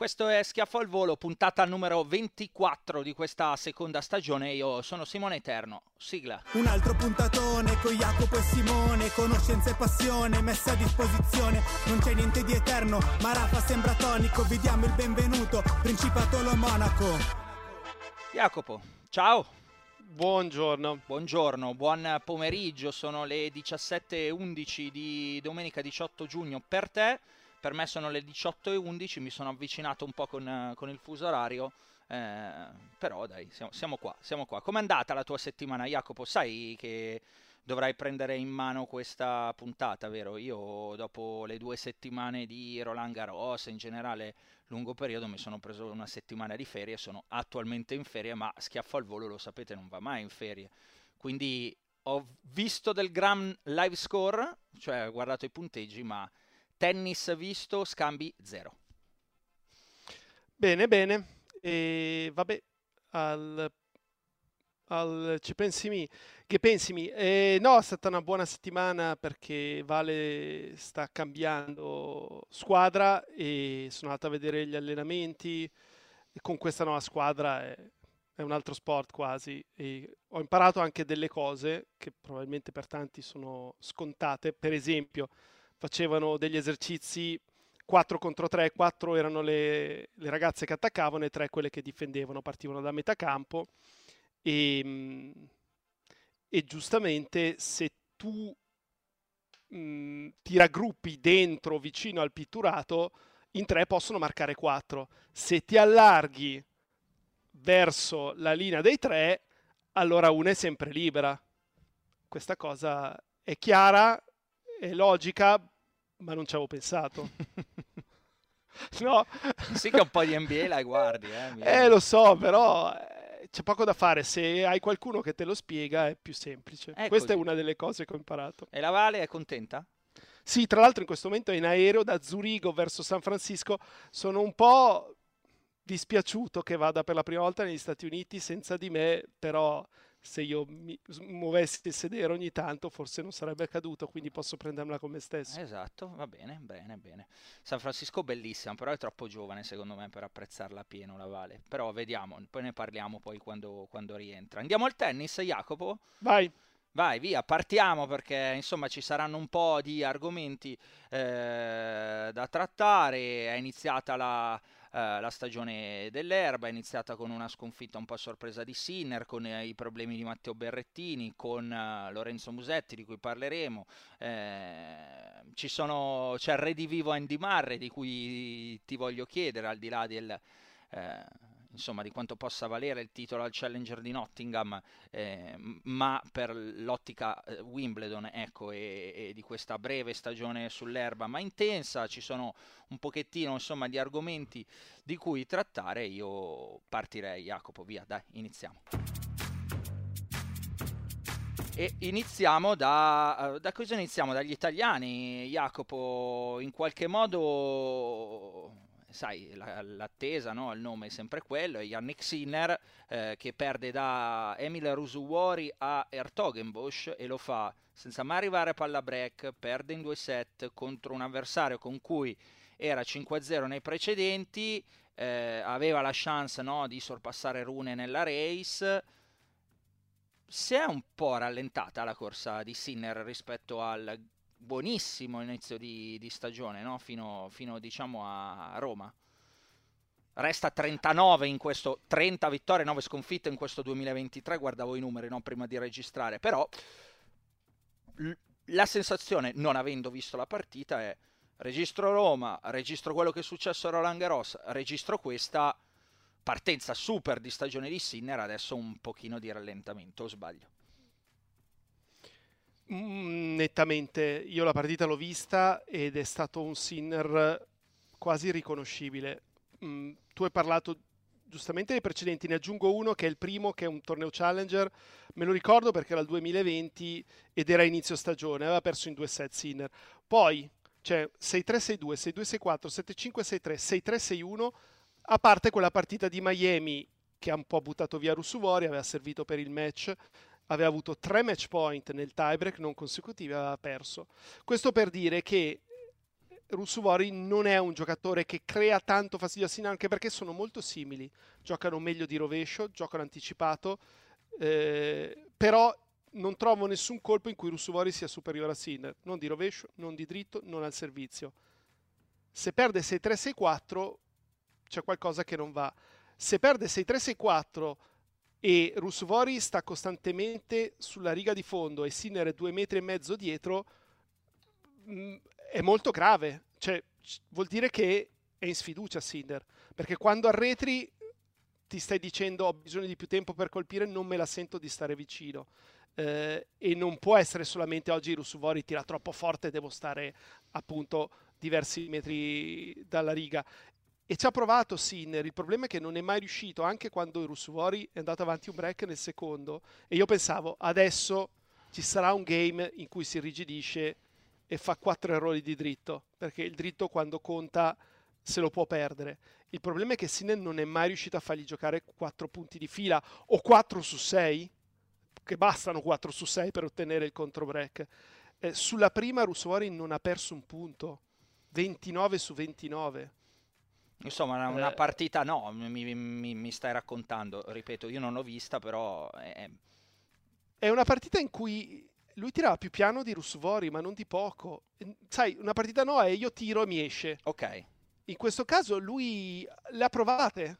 Questo è Schiaffo al Volo, puntata numero 24 di questa seconda stagione. Io sono Simone Eterno. Sigla. Un altro puntatone con Jacopo e Simone, conoscenza e passione messa a disposizione. Non c'è niente di eterno, ma Rafa sembra tonico. Vi diamo il benvenuto, Principato lo Monaco. Jacopo, ciao. Buongiorno. Buongiorno, buon pomeriggio. Sono le 17.11 di domenica 18 giugno per te. Per me sono le 18.11, mi sono avvicinato un po' con, con il fuso orario. Eh, però dai, siamo, siamo qua, siamo qua. Com'è andata la tua settimana, Jacopo? Sai che dovrai prendere in mano questa puntata, vero? Io dopo le due settimane di Roland Garros, in generale lungo periodo, mi sono preso una settimana di ferie, sono attualmente in ferie, ma schiaffo al volo, lo sapete, non va mai in ferie. Quindi ho visto del Gram live score, cioè ho guardato i punteggi, ma tennis visto, scambi zero. Bene, bene. E vabbè, al, al ci pensi mi, che pensi mi? Eh, no, è stata una buona settimana perché Vale sta cambiando squadra e sono andato a vedere gli allenamenti e con questa nuova squadra è, è un altro sport quasi e ho imparato anche delle cose che probabilmente per tanti sono scontate, per esempio facevano degli esercizi 4 contro 3, 4 erano le, le, ragazze che attaccavano e 3 quelle che difendevano, partivano da metà campo e, e giustamente se tu mh, ti raggruppi dentro vicino al pitturato, in 3 possono marcare 4. Se ti allarghi verso la linea dei 3, allora una è sempre libera. Questa cosa è chiara, è logica, ma non ci avevo pensato. no. Sì che un po' di NBA la guardi, eh. Eh, lo so, però eh, c'è poco da fare. Se hai qualcuno che te lo spiega è più semplice. È Questa così. è una delle cose che ho imparato. E la Vale è contenta? Sì, tra l'altro in questo momento è in aereo da Zurigo verso San Francisco. Sono un po' dispiaciuto che vada per la prima volta negli Stati Uniti senza di me, però se io mi muovessi il sedere ogni tanto forse non sarebbe accaduto, quindi posso prendermela con me stesso. Esatto, va bene, bene, bene. San Francisco bellissima, però è troppo giovane secondo me per apprezzarla pieno la Vale. Però vediamo, poi ne parliamo poi quando, quando rientra. Andiamo al tennis, Jacopo? Vai. Vai, via, partiamo perché insomma ci saranno un po' di argomenti eh, da trattare. È iniziata la, la stagione dell'erba, è iniziata con una sconfitta un po' a sorpresa di Sinner, con eh, i problemi di Matteo Berrettini, con eh, Lorenzo Musetti di cui parleremo, eh, ci sono, c'è il redivivo Andy Murray di cui ti voglio chiedere al di là del eh, insomma, di quanto possa valere il titolo al Challenger di Nottingham, eh, ma per l'ottica eh, Wimbledon ecco, e, e, di questa breve stagione sull'erba, ma intensa, ci sono un pochettino insomma, di argomenti di cui trattare. Io partirei, Jacopo, via, dai, iniziamo. E iniziamo da, da cosa iniziamo? Dagli italiani, Jacopo, in qualche modo sai, la, l'attesa, no? il nome è sempre quello, è Yannick Sinner eh, che perde da Emil Rusuwori a Ertogenbosch e lo fa senza mai arrivare a palla break, perde in due set contro un avversario con cui era 5-0 nei precedenti, eh, aveva la chance no, di sorpassare Rune nella race. Si è un po' rallentata la corsa di Sinner rispetto al buonissimo inizio di, di stagione, no? fino, fino diciamo a Roma. Resta 39 in questo 30 vittorie, 9 sconfitte in questo 2023. Guardavo i numeri no? prima di registrare, però l- la sensazione, non avendo visto la partita, è registro Roma, registro quello che è successo a Roland Garros, registro questa partenza super di stagione di Sinner, adesso un pochino di rallentamento, o sbaglio? Mm, nettamente, io la partita l'ho vista ed è stato un Sinner quasi riconoscibile. Mm, tu hai parlato giustamente dei precedenti, ne aggiungo uno che è il primo, che è un torneo Challenger, me lo ricordo perché era il 2020 ed era inizio stagione, aveva perso in due set Sinner. Poi c'è 6-3-6-2, 6-2-6-4, 7-5-6-3, 6-3-6-1, a parte quella partita di Miami che ha un po' buttato via Russuvori, aveva servito per il match, aveva avuto tre match point nel tiebreak non consecutivi, aveva perso. Questo per dire che Russuvori non è un giocatore che crea tanto fastidio a Sinner, anche perché sono molto simili. Giocano meglio di rovescio, giocano anticipato, eh, però non trovo nessun colpo in cui Russuvori sia superiore a Sinner, non di rovescio, non di dritto, non al servizio. Se perde 6-3-6-4 c'è qualcosa che non va. Se perde 6-3-6-4 e Russuvori sta costantemente sulla riga di fondo e Sinner è due metri e mezzo dietro, mm, è molto grave. Cioè, vuol dire che è in sfiducia Sinner, perché quando arretri ti stai dicendo ho bisogno di più tempo per colpire, non me la sento di stare vicino. Eh, e non può essere solamente oggi Russuvori tira troppo forte, devo stare appunto diversi metri dalla riga. E ci ha provato Sinner, il problema è che non è mai riuscito, anche quando Russuvori è andato avanti un break nel secondo, e io pensavo adesso ci sarà un game in cui si irrigidisce e fa quattro errori di dritto, perché il dritto quando conta se lo può perdere. Il problema è che Sinner non è mai riuscito a fargli giocare quattro punti di fila o 4 su 6, che bastano 4 su 6 per ottenere il contro break. Eh, sulla prima Russovori non ha perso un punto, 29 su 29. Insomma, una, eh, partita no, mi, mi, mi, stai raccontando, ripeto, io non l'ho vista, però... È... è una partita in cui lui tirava più piano di Russovori, ma non di poco. Sai, una partita no è io tiro e mi esce. Ok. In questo caso lui le ha provate,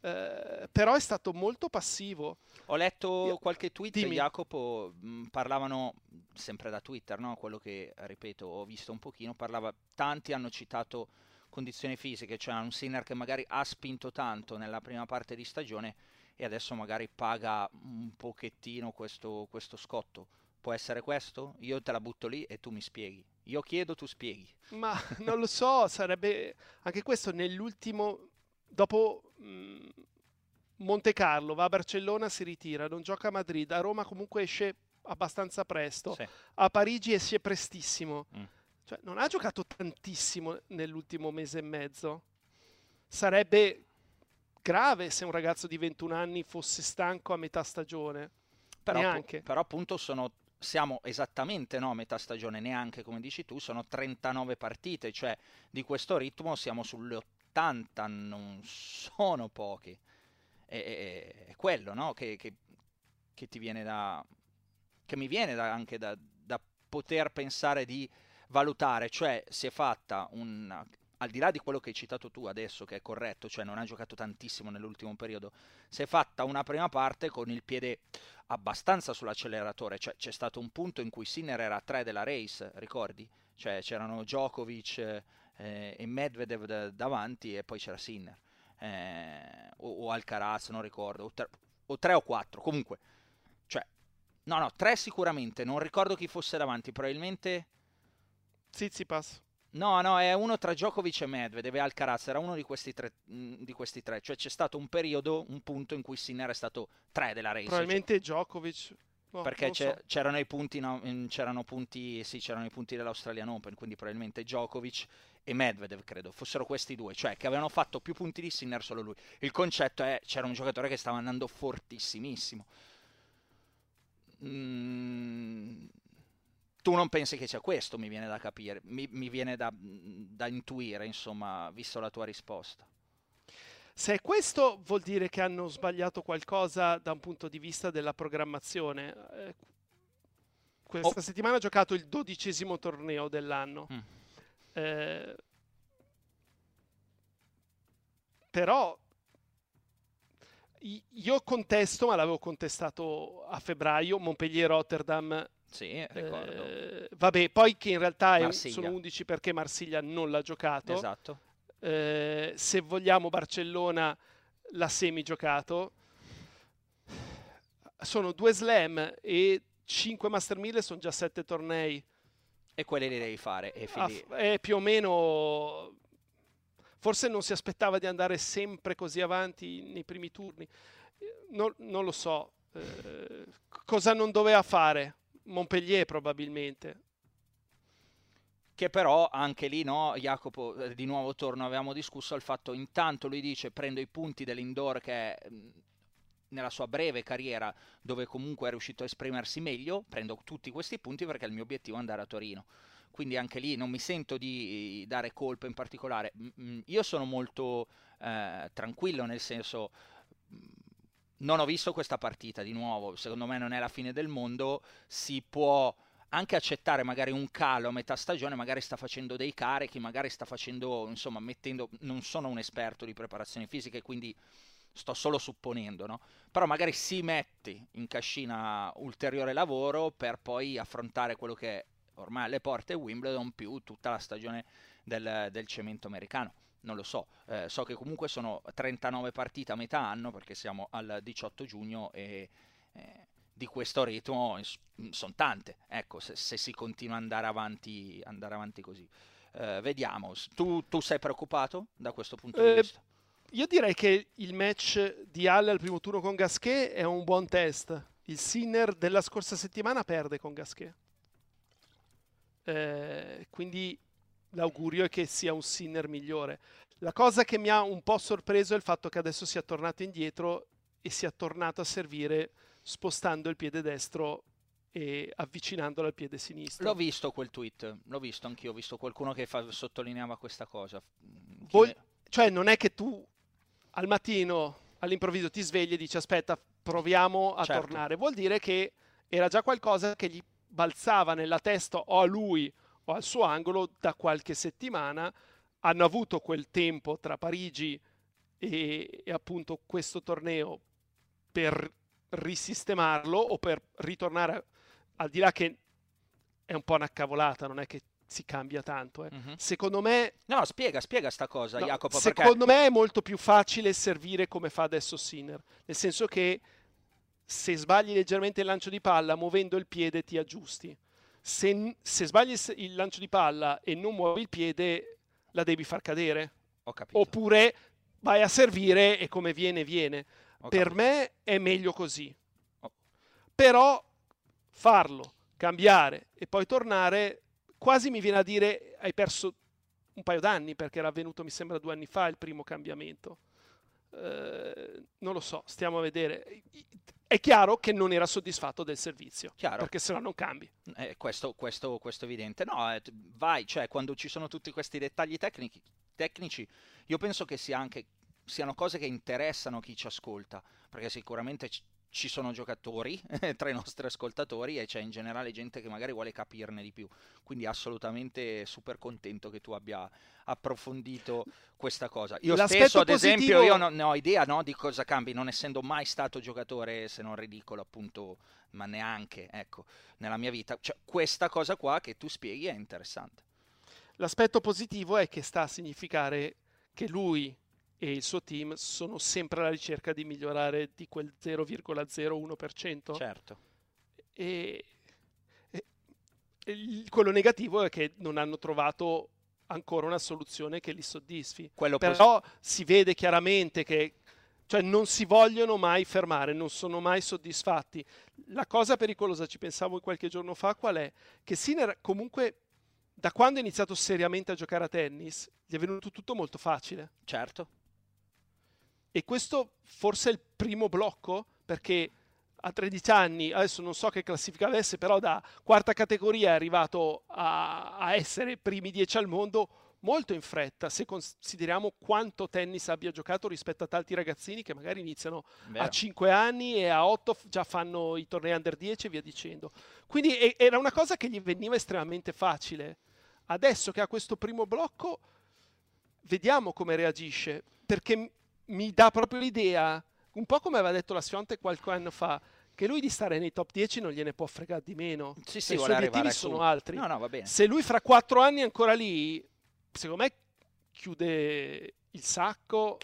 eh, però è stato molto passivo. Ho letto io... qualche tweet, Dimmi. Jacopo, mh, mm, parlavano sempre da Twitter, no? quello che, ripeto, ho visto un pochino, parlava, tanti hanno citato condizioni fisiche, cioè un Sinner che magari ha spinto tanto nella prima parte di stagione e adesso magari paga un pochettino questo, questo scotto Può essere questo? Io te la butto lì e tu mi spieghi. Io chiedo, tu spieghi. Ma non lo so, sarebbe anche questo nell'ultimo dopo mh, mm, Monte Carlo, va a Barcellona, si ritira, non gioca a Madrid, a Roma comunque esce abbastanza presto, sì. a Parigi esce prestissimo. Mm. Cioè, non ha giocato tantissimo nell'ultimo mese e mezzo. Sarebbe grave se un ragazzo di 21 anni fosse stanco a metà stagione. Però, però appunto sono siamo esattamente no, a metà stagione, neanche come dici tu, sono 39 partite, cioè di questo ritmo siamo sulle 80, non sono pochi. È, è quello no, che, che, che, ti viene da... che mi viene da, anche da, da poter pensare di valutare, cioè si è fatta un al di là di quello che hai citato tu adesso, che è corretto, cioè non ha giocato tantissimo nell'ultimo periodo, si è fatta una prima parte con il piede abbastanza sull'acceleratore, cioè c'è stato un punto in cui Sinner era a 3 della race, ricordi? Cioè c'erano Djokovic eh, e Medvedev d- davanti e poi c'era Sinner, eh, o, o, Alcaraz, non ricordo, o 3 o, tre o 4, comunque, cioè, no no, 3 sicuramente, non ricordo chi fosse davanti, probabilmente... Zizipas. No, no, è uno tra Djokovic e Medvedev e Alcaraz, era uno di questi, tre, mm, di questi tre, cioè c'è stato un periodo, un punto in cui Sinner è stato tre della race. Probabilmente cioè. Djokovic. No, perché so. c'erano i punti, no, c'erano punti, sì, c'erano i punti dell'Australian Open, quindi probabilmente Djokovic e Medvedev, credo, fossero questi due, cioè che avevano fatto più punti di Sinner solo lui. Il concetto è, c'era un giocatore che stava andando fortissimissimo. Mm, tu non pensi che sia questo, mi viene da capire, mi, mi viene da, da, intuire, insomma, visto la tua risposta. Se è questo vuol dire che hanno sbagliato qualcosa da un punto di vista della programmazione. Eh, questa oh. settimana ha giocato il dodicesimo torneo dell'anno. Mm. Eh, però io contesto, ma l'avevo contestato a febbraio, Montpellier-Rotterdam. Sì, ricordo. Eh, vabbè, poi che in realtà è, sono 11 perché Marsiglia non l'ha giocato. Esatto. Eh, se vogliamo Barcellona l'ha semi giocato. Sono due slam e 5 Master 1000 sono già 7 tornei. E quelli li devi fare. E ah, è più o meno forse non si aspettava di andare sempre così avanti nei primi turni. Non, non lo so. Eh, cosa non doveva fare? Montpellier probabilmente. Che però anche lì, no, Jacopo, eh, di nuovo torno, avevamo discusso il fatto, intanto lui dice prendo i punti dell'indoor che nella sua breve carriera, dove comunque è riuscito a esprimersi meglio, prendo tutti questi punti perché il mio obiettivo è andare a Torino quindi anche lì non mi sento di dare colpe in particolare. Io sono molto eh, tranquillo, nel senso non ho visto questa partita di nuovo, secondo me non è la fine del mondo, si può anche accettare magari un calo a metà stagione, magari sta facendo dei carichi, magari sta facendo, insomma, mettendo, non sono un esperto di preparazione fisica e quindi sto solo supponendo, no? Però magari si mette in cascina ulteriore lavoro per poi affrontare quello che ormai alle porte Wimbledon più tutta la stagione del, del cemento americano. Non lo so, eh, so che comunque sono 39 partite a metà anno perché siamo al 18 giugno e eh, di questo ritmo sono tante, ecco, se, se, si continua ad andare avanti, andare avanti così. Eh, vediamo, tu, tu, sei preoccupato da questo punto di eh, vista? Io direi che il match di Halle al primo turno con Gasquet è un buon test. Il Sinner della scorsa settimana perde con Gasquet. Eh, quindi l'augurio è che sia un Sinner migliore. La cosa che mi ha un po' sorpreso è il fatto che adesso sia tornato indietro e sia tornato a servire spostando il piede destro e avvicinandolo al piede sinistro. L'ho visto quel tweet, l'ho visto anch'io, ho visto qualcuno che fa, sottolineava questa cosa. Ne... Cioè non è che tu al mattino all'improvviso ti svegli e dici aspetta proviamo a certo. tornare, vuol dire che era già qualcosa che gli balzava nella testa o a lui o al suo angolo da qualche settimana. Hanno avuto quel tempo tra Parigi e, e appunto questo torneo per risistemarlo o per ritornare al di là che è un po' una cavolata, non è che si cambia tanto. Eh. Uh-huh. Secondo me... No, spiega, spiega sta cosa, no, Jacopo. Secondo perché... me è molto più facile servire come fa adesso Sinner, nel senso che se sbagli leggermente il lancio di palla muovendo il piede ti aggiusti. Se, se sbagli il lancio di palla e non muovi il piede la devi far cadere. Oppure vai a servire e come viene viene. per me è meglio così. Oh. Però farlo, cambiare e poi tornare, quasi mi viene a dire hai perso un paio d'anni perché era avvenuto mi sembra due anni fa il primo cambiamento. Eh, non lo so, stiamo a vedere. È chiaro che non era soddisfatto del servizio, chiaro. perché se no non cambi. Eh, questo, questo, questo, è evidente. No, eh, vai, cioè quando ci sono tutti questi dettagli tecnici, tecnici io penso che sia anche, siano cose che interessano chi ci ascolta, perché sicuramente ci sono giocatori tra i nostri ascoltatori e c'è in generale gente che magari vuole capirne di più. Quindi assolutamente super contento che tu abbia approfondito questa cosa. Io L'aspetto stesso, ad positivo... esempio, io non ho idea no, di cosa cambi, non essendo mai stato giocatore, se non ridicolo, appunto, ma neanche, ecco, nella mia vita. Cioè, questa cosa qua che tu spieghi è interessante. L'aspetto positivo è che sta a significare che lui e il suo team sono sempre alla ricerca di migliorare di quel 0,01%. Certo. E, e, e, quello negativo è che non hanno trovato ancora una soluzione che li soddisfi. Quello Però pos- si vede chiaramente che cioè non si vogliono mai fermare, non sono mai soddisfatti. La cosa pericolosa, ci pensavo qualche giorno fa, qual è? Che Sinner comunque da quando ha iniziato seriamente a giocare a tennis gli è venuto tutto molto facile. Certo. E questo forse è il primo blocco perché a 13 anni, adesso non so che classifica avesse, però da quarta categoria è arrivato a, a essere primi 10 al mondo molto in fretta se consideriamo quanto tennis abbia giocato rispetto a tanti ragazzini che magari iniziano Vero. a 5 anni e a 8 già fanno i tornei under 10 e via dicendo. Quindi era una cosa che gli veniva estremamente facile. Adesso che ha questo primo blocco, vediamo come reagisce, perché mi dà proprio l'idea, un po' come aveva detto la Sfionte qualche anno fa, che lui di stare nei top 10 non gliene può fregare di meno. Sì, sì, I suoi obiettivi sono altri. No, no, Se lui fra 4 anni è ancora lì, secondo me chiude il sacco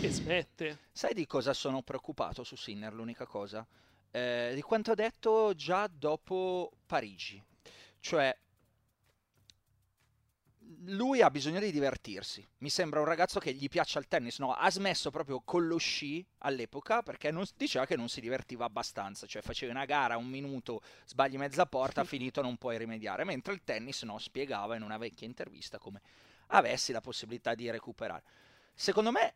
e smette. Sai di cosa sono preoccupato su Sinner? L'unica cosa? Eh, di quanto ha detto già dopo Parigi. Cioè, lui ha bisogno di divertirsi. Mi sembra un ragazzo che gli piace il tennis. No, ha smesso proprio con lo sci all'epoca perché non, diceva che non si divertiva abbastanza. Cioè, facevi una gara, un minuto, sbagli mezza porta, finito, non puoi rimediare. Mentre il tennis, no, spiegava in una vecchia intervista come avessi la possibilità di recuperare. Secondo me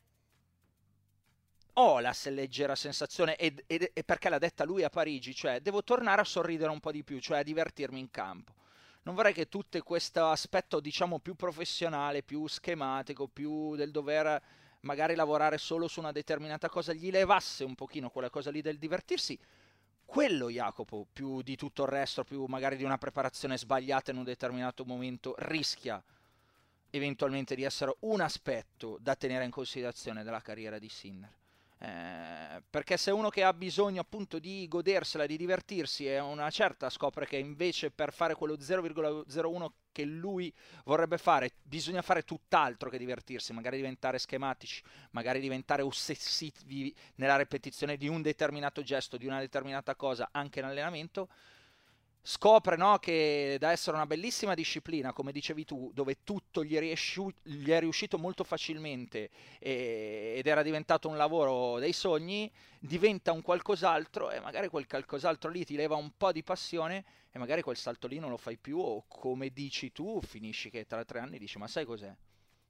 ho la leggera sensazione, e, e, e perché l'ha detta lui a Parigi, cioè devo tornare a sorridere un po' di più, cioè a divertirmi in campo non vorrei che tutto questo aspetto, diciamo, più professionale, più schematico, più del dover magari lavorare solo su una determinata cosa, gli levasse un pochino quella cosa lì del divertirsi. Quello, Jacopo, più di tutto il resto, più magari di una preparazione sbagliata in un determinato momento, rischia eventualmente di essere un aspetto da tenere in considerazione della carriera di Sinner. Eh, perché se uno che ha bisogno appunto di godersela, di divertirsi e una certa scopre che invece per fare quello 0,01 che lui vorrebbe fare bisogna fare tutt'altro che divertirsi, magari diventare schematici, magari diventare ossessivi nella ripetizione di un determinato gesto, di una determinata cosa anche in allenamento, scopre no, che da essere una bellissima disciplina, come dicevi tu, dove tutto gli è, gli è riuscito molto facilmente e- ed era diventato un lavoro dei sogni, diventa un qualcos'altro e magari quel qualcos'altro lì ti leva un po' di passione e magari quel salto lì non lo fai più o come dici tu finisci che tra tre anni dici ma sai cos'è?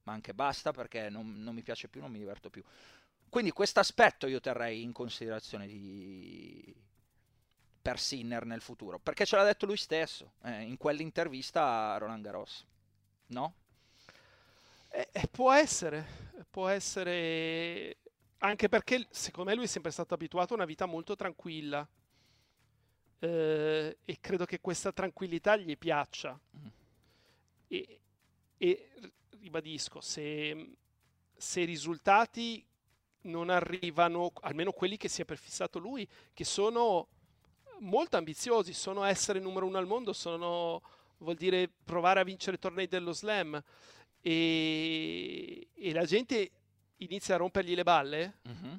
Ma anche basta perché non, non mi piace più, non mi diverto più. Quindi questo aspetto io terrei in considerazione di, per Sinner nel futuro, perché ce l'ha detto lui stesso eh, in quell'intervista a Roland Garros, no? Eh, eh, può essere, può essere anche perché secondo me lui è sempre stato abituato a una vita molto tranquilla eh, e credo che questa tranquillità gli piaccia. Mm. E, e, ribadisco, se, se i risultati non arrivano, almeno quelli che si è prefissato lui, che sono molto ambiziosi, sono essere numero uno al mondo, sono, vuol dire provare a vincere tornei dello slam. E, e la gente inizia a rompergli le balle? Mm-hmm.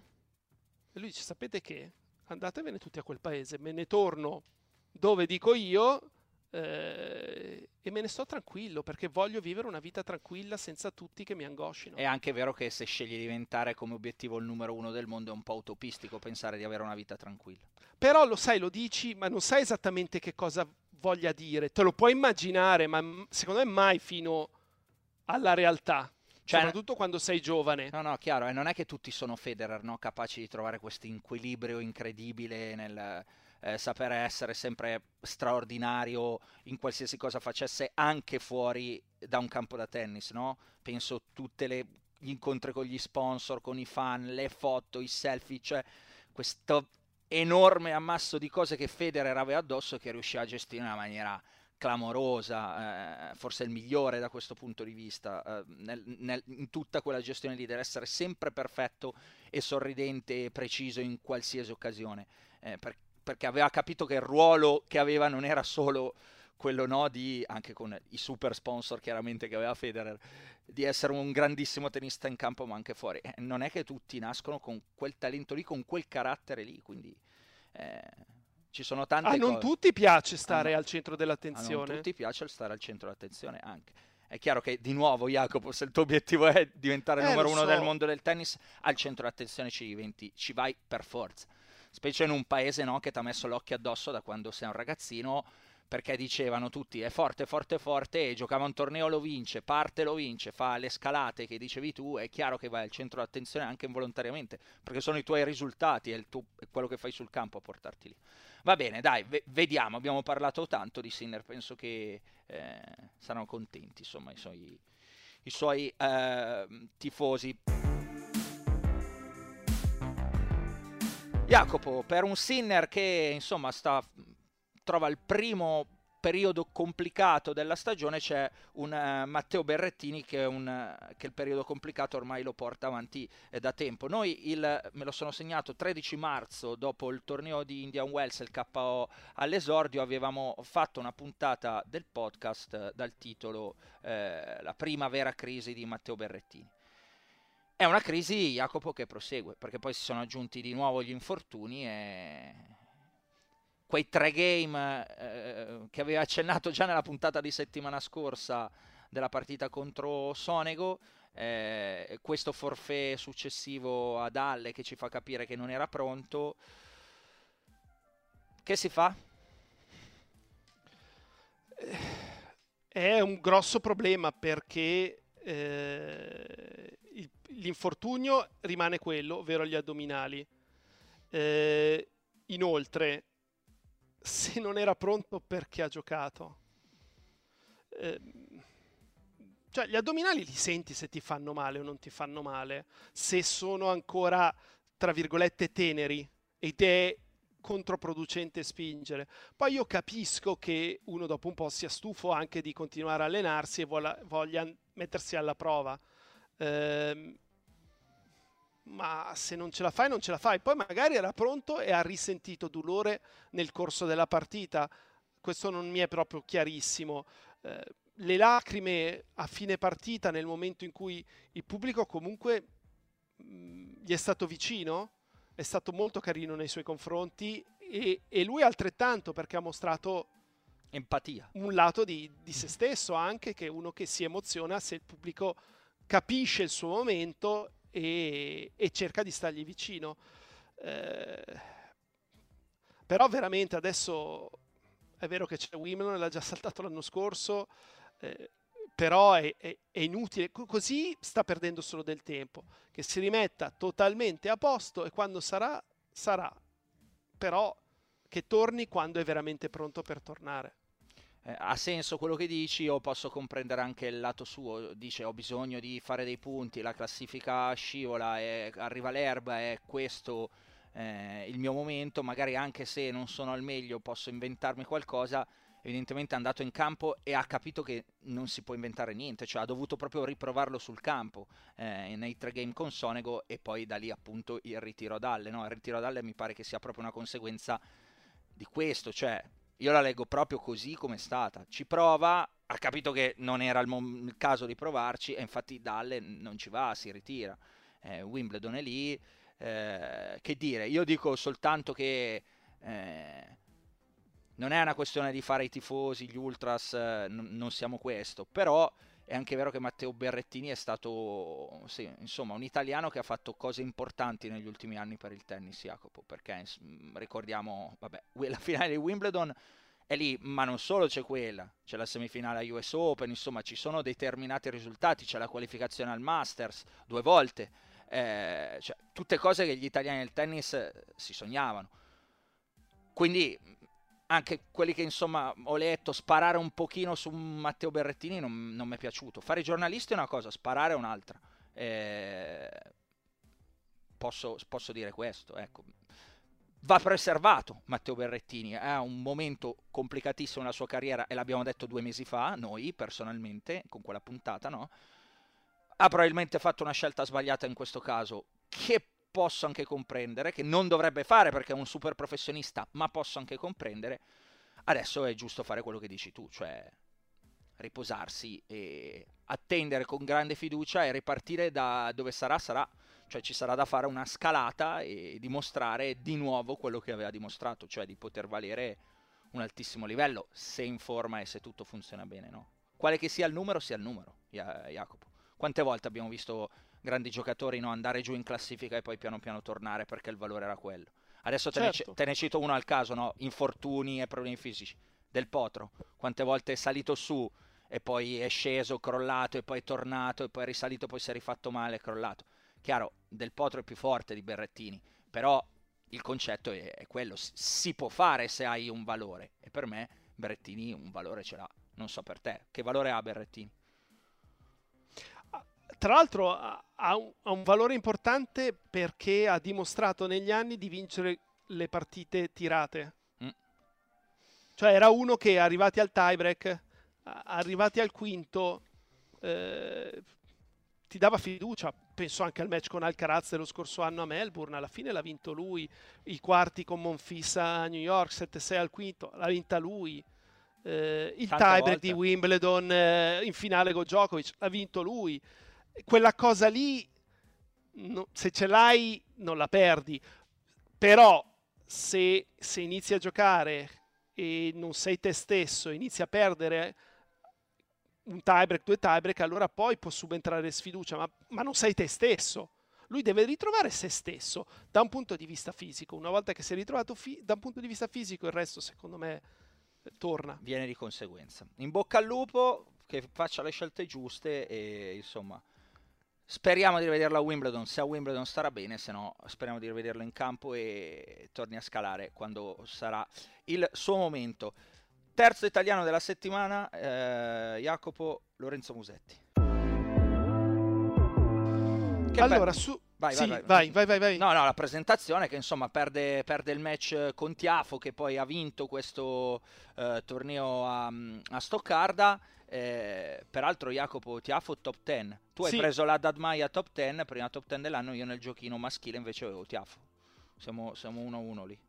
e lui dice sapete che? Andatevene tutti a quel paese, me ne torno dove dico io eh, e me ne sto tranquillo perché voglio vivere una vita tranquilla senza tutti che mi angoscino. È anche vero che se scegli di diventare come obiettivo il numero uno del mondo è un po' utopistico pensare di avere una vita tranquilla. Però lo sai, lo dici, ma non sai esattamente che cosa voglia dire. Te lo puoi immaginare, ma secondo me mai fino alla realtà. Cioè, soprattutto quando sei giovane. No, no, chiaro, e non è che tutti sono Federer, no? capaci di trovare questo equilibrio incredibile nel, eh, sapere essere sempre straordinario in qualsiasi cosa facesse anche fuori da un campo da tennis, no? Penso tutti gli incontri con gli sponsor, con i fan, le foto, i selfie, cioè questo enorme ammasso di cose che Federer aveva addosso che riusciva a gestire in una maniera clamorosa, eh, forse il migliore da questo punto di vista, eh, nel, nel, in tutta quella gestione lì, deve essere sempre perfetto e sorridente e preciso in qualsiasi occasione, eh, per, perché aveva capito che il ruolo che aveva non era solo quello no di, anche con i super sponsor chiaramente che aveva Federer, di essere un grandissimo tennista in campo ma anche fuori. Eh, non è che tutti nascono con quel talento lì, con quel carattere lì, quindi eh, ci sono tante A non cose. tutti piace stare no, al centro dell'attenzione. A non tutti piace stare al centro dell'attenzione anche. È chiaro che di nuovo Jacopo, se il tuo obiettivo è diventare il eh, numero uno so. del mondo del tennis, al centro dell'attenzione ci diventi, ci vai per forza specie in un paese no, che ti ha messo l'occhio addosso da quando sei un ragazzino, perché dicevano tutti è forte, forte, forte, e giocava un torneo lo vince, parte lo vince, fa le scalate che dicevi tu, è chiaro che vai al centro d'attenzione anche involontariamente, perché sono i tuoi risultati, è, tuo, è quello che fai sul campo a portarti lì. Va bene, dai, v- vediamo, abbiamo parlato tanto di Sinner, penso che eh, saranno contenti, insomma, i suoi, i suoi eh, tifosi. Jacopo, per un Sinner che insomma sta, trova il primo periodo complicato della stagione c'è un uh, Matteo Berrettini che, un, uh, che, il periodo complicato ormai lo porta avanti eh, da tempo. Noi il, me lo sono segnato 13 marzo dopo il torneo di Indian Wells, il KO all'esordio, avevamo fatto una puntata del podcast uh, dal titolo eh, La prima vera crisi di Matteo Berrettini. È una crisi, Jacopo, che prosegue, perché poi si sono aggiunti di nuovo gli infortuni e quei tre game eh, che aveva accennato già nella puntata di settimana scorsa della partita contro Sonego. Eh, questo forfè successivo a Dalle che ci fa capire che non era pronto. Che si fa? È un grosso problema perché eh, l'infortunio rimane quello, ovvero gli addominali. Eh, inoltre, se non era pronto perché ha giocato. Eh, cioè, gli addominali li senti se ti fanno male o non ti fanno male, se sono ancora, tra virgolette, teneri ed è controproducente spingere. Poi io capisco che uno dopo un po' sia stufo anche di continuare a allenarsi e voglia, voglia mettersi alla prova. Eh, ma se non ce la fai, non ce la fai. Poi magari era pronto e ha risentito dolore nel corso della partita. Questo non mi è proprio chiarissimo. Eh, le lacrime a fine partita, nel momento in cui il pubblico comunque mh, mm, gli è stato vicino, è stato molto carino nei suoi confronti e, e lui altrettanto perché ha mostrato empatia. Un lato di, di se stesso anche, che è uno che si emoziona se il pubblico capisce il suo momento e, e cerca di stargli vicino. Eh, però veramente adesso è vero che c'è Wimbledon, l'ha già saltato l'anno scorso, eh, però è, è, è, inutile, così sta perdendo solo del tempo, che si rimetta totalmente a posto e quando sarà, sarà, però che torni quando è veramente pronto per tornare eh, ha senso quello che dici o posso comprendere anche il lato suo, dice ho bisogno di fare dei punti, la classifica scivola, e arriva l'erba, è questo eh, il mio momento, magari anche se non sono al meglio posso inventarmi qualcosa, evidentemente è andato in campo e ha capito che non si può inventare niente, cioè ha dovuto proprio riprovarlo sul campo eh, nei tre game con Sonego e poi da lì appunto il ritiro ad Alle, no? il ritiro ad Alle mi pare che sia proprio una conseguenza di questo, cioè io la leggo proprio così come è stata. Ci prova, ha capito che non era il, mom- il, caso di provarci e infatti Dalle non ci va, si ritira. Eh, Wimbledon è lì. Eh, che dire, io dico soltanto che eh, non è una questione di fare i tifosi, gli ultras, n- non siamo questo, però è anche vero che Matteo Berrettini è stato sì, insomma, un italiano che ha fatto cose importanti negli ultimi anni per il tennis, Jacopo, perché ricordiamo, vabbè, la finale di Wimbledon è lì, ma non solo c'è quella, c'è la semifinale a US Open, insomma ci sono determinati risultati, c'è la qualificazione al Masters due volte, eh, cioè, tutte cose che gli italiani del tennis si sognavano. Quindi anche quelli che insomma ho letto, sparare un pochino su Matteo Berrettini non, non mi è piaciuto. Fare i giornalisti è una cosa, sparare è un'altra. Eh, posso, posso, dire questo, ecco. Va preservato Matteo Berrettini, ha un momento complicatissimo nella sua carriera e l'abbiamo detto due mesi fa, noi personalmente, con quella puntata, no? Ha probabilmente fatto una scelta sbagliata in questo caso, che posso anche comprendere, che non dovrebbe fare perché è un super professionista, ma posso anche comprendere, adesso è giusto fare quello che dici tu, cioè riposarsi e attendere con grande fiducia e ripartire da dove sarà, sarà, cioè ci sarà da fare una scalata e dimostrare di nuovo quello che aveva dimostrato, cioè di poter valere un altissimo livello, se in forma e se tutto funziona bene, no? Quale che sia il numero, sia il numero, Jacopo. Quante volte abbiamo visto grandi giocatori no? andare giù in classifica e poi piano piano tornare perché il valore era quello. Adesso te, certo. ne, te ne, cito uno al caso, no? infortuni e problemi fisici. Del Potro, quante volte è salito su e poi è sceso, crollato e poi è tornato e poi è risalito, poi si è rifatto male e crollato. Chiaro, Del Potro è più forte di Berrettini, però il concetto è, è quello, si può fare se hai un valore e per me Berrettini un valore ce l'ha, non so per te, che valore ha Berrettini? Tra l'altro ha un, ha un, valore importante perché ha dimostrato negli anni di vincere le partite tirate. Mm. Cioè era uno che arrivati al tiebreak, arrivati al quinto, eh, ti dava fiducia. Penso anche al match con Alcaraz dello scorso anno a Melbourne, alla fine l'ha vinto lui, i quarti con Monfissa a New York, 7-6 al quinto, l'ha vinta lui. Eh, il tiebreak di Wimbledon eh, in finale con Djokovic, l'ha vinto lui. Quella cosa lì, no, se ce l'hai, non la perdi. Però se, se inizi a giocare e non sei te stesso, inizi a perdere un tiebreak, due tiebreak, allora poi può subentrare sfiducia, ma, ma, non sei te stesso. Lui deve ritrovare se stesso da un punto di vista fisico. Una volta che si è ritrovato fi- da un punto di vista fisico, il resto secondo me torna. Viene di conseguenza. In bocca al lupo, che faccia le scelte giuste e insomma Speriamo di rivederlo a Wimbledon, se a Wimbledon starà bene, se no speriamo di rivederlo in campo e torni a scalare quando sarà il suo momento. Terzo italiano della settimana, eh, Jacopo Lorenzo Musetti. Che allora, su... Vai, sì, vai, vai, vai, vai, vai, No, no, la presentazione che insomma perde, perde il match con Tiafo che poi ha vinto questo eh, torneo a, a Stoccarda eh, peraltro Jacopo Tiafo top 10. Tu sì. hai preso la Dadmaia top 10, prima top 10 dell'anno, io nel giochino maschile invece avevo Tiafo. Siamo, siamo 1-1 lì.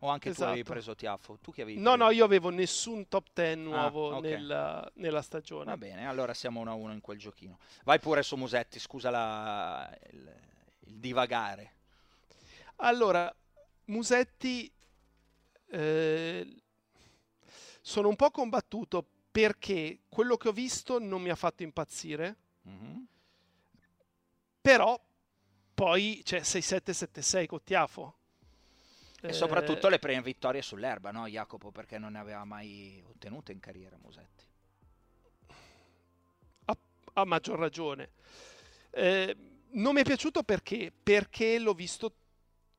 O anche esatto. tu avevi preso Tiafo. Tu che avevi No, preso? no, io avevo nessun top 10 nuovo ah, okay. nella, nella, stagione. Va bene, allora siamo 1-1 in quel giochino. Vai pure su Musetti, scusa la, il, il divagare. Allora, Musetti eh, sono un po' combattuto perché quello che ho visto non mi ha fatto impazzire. Mm-hmm. Però poi c'è 6-7-7-6 con Tiafo. E eh... soprattutto le prime vittorie sull'erba, no Jacopo? Perché non ne aveva mai ottenute in carriera Musetti. Ha, ha maggior ragione. Eh, non mi è piaciuto perché? Perché l'ho visto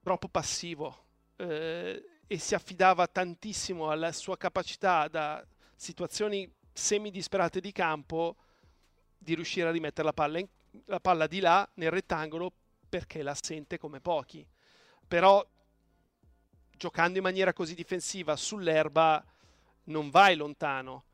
troppo passivo eh, e si affidava tantissimo alla sua capacità da situazioni semi-disperate di campo di riuscire a rimettere la palla, in, la palla di là nel rettangolo perché la sente come pochi. Però giocando in maniera così difensiva sull'erba non vai lontano.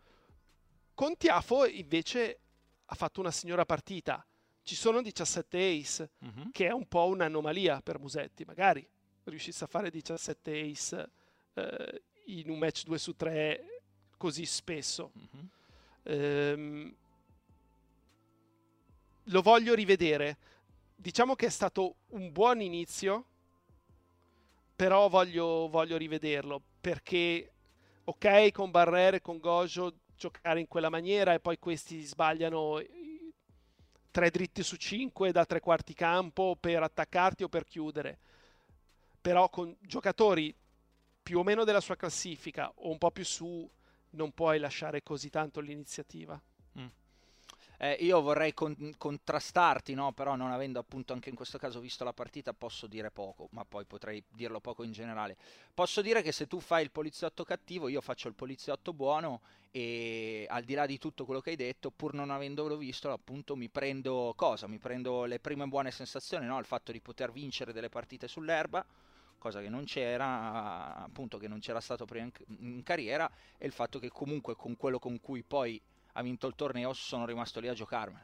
Con Tiafo invece ha fatto una signora partita. Ci sono 17 ace, uh-huh. che è un po' un'anomalia per Musetti. Magari riuscisse a fare 17 ace eh, in un match 2 su 3 così spesso. Mm-hmm. Ehm, lo voglio rivedere. Diciamo che è stato un buon inizio, però voglio, voglio rivederlo perché, ok, con Barrere e con Gojo giocare in quella maniera e poi questi sbagliano tre dritti su cinque da tre quarti campo per attaccarti o per chiudere. Però con giocatori più o meno della sua classifica o un po' più su non puoi lasciare così tanto l'iniziativa. Mm. Eh, io vorrei con- contrastarti, no? però non avendo appunto anche in questo caso visto la partita posso dire poco, ma poi potrei dirlo poco in generale. Posso dire che se tu fai il poliziotto cattivo, io faccio il poliziotto buono e al di là di tutto quello che hai detto, pur non avendolo visto, appunto mi prendo cosa? Mi prendo le prime buone sensazioni, no? il fatto di poter vincere delle partite sull'erba cosa che non c'era, appunto che non c'era stato prima in, carriera, e il fatto che comunque con quello con cui poi ha vinto il torneo sono rimasto lì a giocarmelo.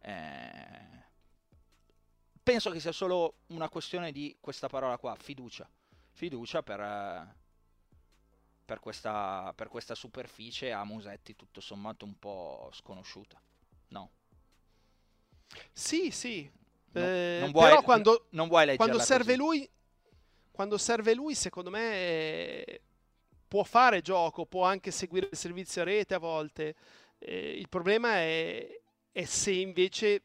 Eh, penso che sia solo una questione di questa parola qua, fiducia. Fiducia per, per, questa, per questa superficie a Musetti tutto sommato un po' sconosciuta. No? Sì, sì. No, eh, non vuoi, però quando, non vuoi quando serve così. lui quando serve lui, secondo me, può fare gioco, può anche seguire il servizio a rete a volte. Eh, il problema è, è, se invece,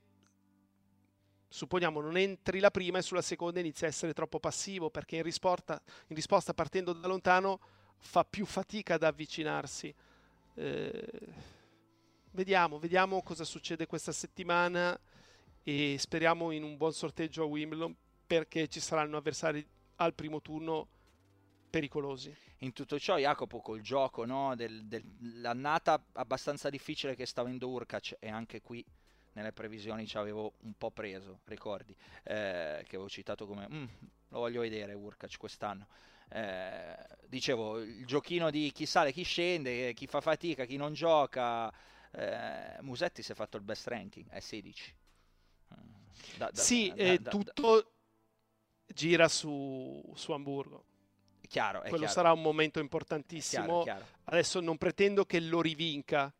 supponiamo, non entri la prima e sulla seconda inizia a essere troppo passivo, perché in risposta, in risposta partendo da lontano fa più fatica ad avvicinarsi. Eh, vediamo, vediamo cosa succede questa settimana e speriamo in un buon sorteggio a Wimbledon perché ci saranno avversari al primo turno pericolosi. In tutto ciò, Jacopo, col gioco no, del, dell'annata abbastanza difficile che sta avendo Urkac e anche qui nelle previsioni ci avevo un po' preso, ricordi, eh, che avevo citato come mm, lo voglio vedere Urkac quest'anno. Eh, dicevo, il giochino di chi sale, chi scende, chi fa fatica, chi non gioca. Eh, Musetti si è fatto il best ranking, è 16. Da, da, sì, da, tutto gira su, su Hamburgo. Chiaro, Quello chiaro. sarà un momento importantissimo. Chiaro, chiaro. Adesso non pretendo che lo rivinca,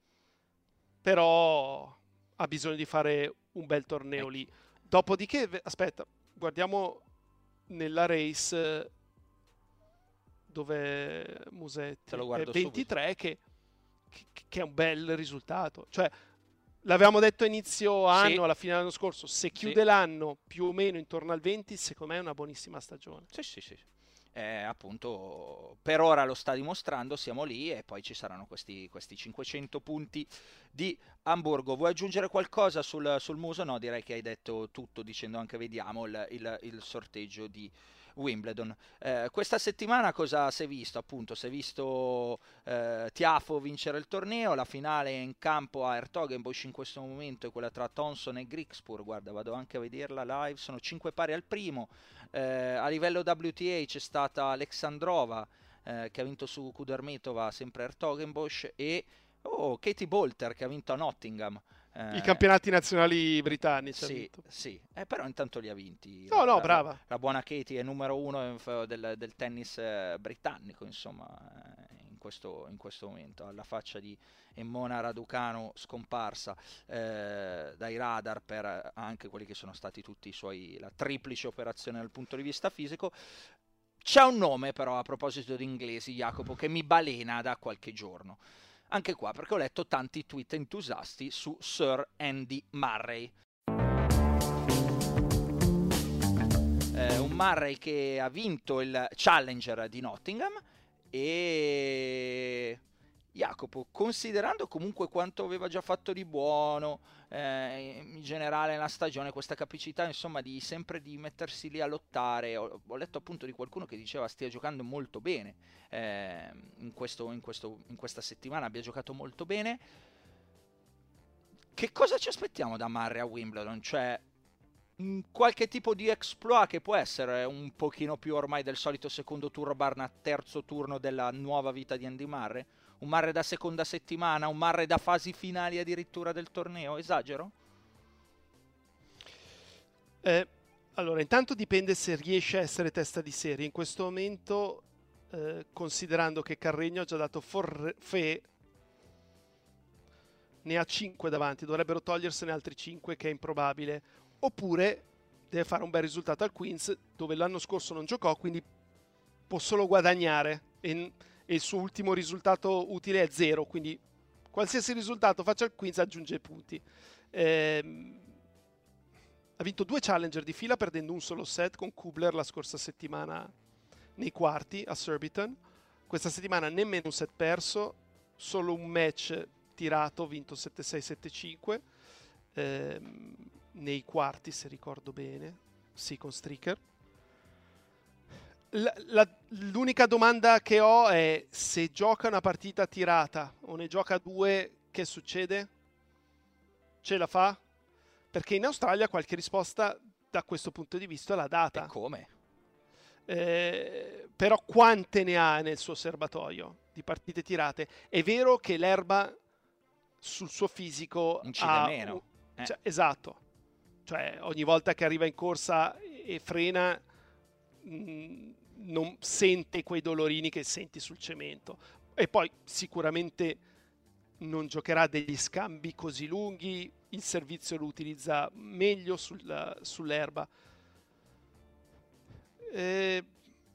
però ha bisogno di fare un bel torneo eh. lì. Dopodiché, aspetta, guardiamo nella race dove Musetti è 23 che, che, che, è un bel risultato. Cioè, l'avevamo detto a inizio anno, sì. alla fine dell'anno scorso, se chiude sì. l'anno più o meno intorno al 20, secondo me è una buonissima stagione. Sì, sì, sì eh, appunto per ora lo sta dimostrando, siamo lì e poi ci saranno questi, questi 500 punti di Hamburgo. Vuoi aggiungere qualcosa sul, sul, muso? No, direi che hai detto tutto dicendo anche vediamo il, il, il sorteggio di Wimbledon. Eh, questa settimana cosa si è visto? Appunto, si è visto eh, Tiafo vincere il torneo, la finale in campo a Ertogenbosch in questo momento è quella tra Thompson e Grixpur, guarda, vado anche a vederla live, sono 5 pari al primo. Eh, a livello WTA c'è stata Alexandrova eh, che ha vinto su Kudermetova, sempre Ertogenbosch, e oh, Katie Bolter che ha vinto a Nottingham. Eh, I campionati nazionali britannici. Sì, sì. Eh, però intanto li ha vinti. No, la, no, brava. La, buona Katie è numero uno del, del tennis eh, britannico, insomma, eh, in questo, in questo, momento, alla faccia di Emmona Raducano scomparsa eh, dai radar per anche quelli che sono stati tutti i suoi, la triplice operazione dal punto di vista fisico. C'è un nome però a proposito di inglesi, Jacopo, che mi balena da qualche giorno. Anche qua perché ho letto tanti tweet entusiasti su Sir Andy Murray. Eh, un Murray che ha vinto il Challenger di Nottingham e Jacopo, considerando comunque quanto aveva già fatto di buono eh, in generale nella stagione, questa capacità insomma di sempre di mettersi lì a lottare, ho, ho letto appunto di qualcuno che diceva stia giocando molto bene eh, in, questo, in, questo, in questa settimana, abbia giocato molto bene. Che cosa ci aspettiamo da Murray a Wimbledon? Cioè, qualche tipo di exploit che può essere un pochino più ormai del solito secondo turno barna terzo turno della nuova vita di Andy Murray? Un Marre da seconda settimana, un Marre da fasi finali addirittura del torneo, esagero? Eh, allora, intanto dipende se riesce a essere testa di serie. In questo momento, eh, considerando che Carregno ha già dato forfè, ne ha 5 davanti, dovrebbero togliersene altri 5 che è improbabile. Oppure deve fare un bel risultato al Queens, dove l'anno scorso non giocò, quindi può solo guadagnare. E e il suo ultimo risultato utile è zero, quindi qualsiasi risultato faccia il Queens aggiunge punti. Eh, ha vinto due challenger di fila perdendo un solo set con Kubler la scorsa settimana nei quarti a Surbiton. Questa settimana nemmeno un set perso, solo un match tirato, vinto 7-6-7-5 eh, nei quarti se ricordo bene, sì con Stricker. L'unica domanda che ho è se gioca una partita tirata o ne gioca due, che succede? Ce la fa? Perché in Australia qualche risposta da questo punto di vista l'ha data. E come? Eh, però quante ne ha nel suo serbatoio di partite tirate? È vero che l'erba sul suo fisico incide ha, meno. Eh. Cioè, esatto. Cioè, ogni volta che arriva in corsa e frena mh, mm, non sente quei dolorini che senti sul cemento. E poi sicuramente non giocherà degli scambi così lunghi, il servizio lo utilizza meglio sul, sull'erba. Eh,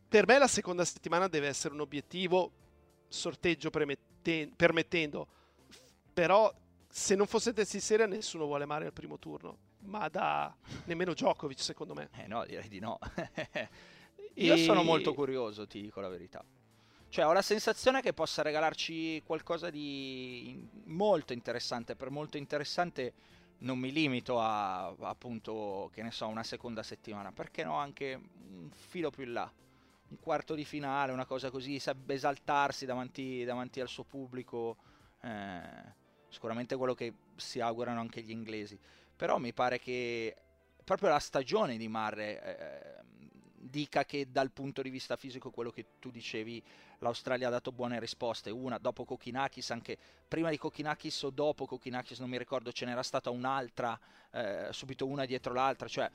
per me la seconda settimana deve essere un obiettivo, sorteggio permettendo, però se non fosse test seria nessuno vuole male al primo turno, ma da nemmeno Djokovic secondo me. Eh no, direi di no. Io sono molto curioso, ti dico la verità. Cioè, ho la sensazione che possa regalarci qualcosa di molto interessante. Per molto interessante non mi limito a, appunto, che ne so, una seconda settimana. Perché no, anche un filo più in là. Un quarto di finale, una cosa così, sa esaltarsi davanti, davanti al suo pubblico. Eh, sicuramente quello che si augurano anche gli inglesi. però mi pare che proprio la stagione di Marre eh, dica che dal punto di vista fisico quello che tu dicevi l'Australia ha dato buone risposte una dopo Kokinakis anche prima di Kokinakis o dopo Kokinakis non mi ricordo ce n'era stata un'altra eh, subito una dietro l'altra cioè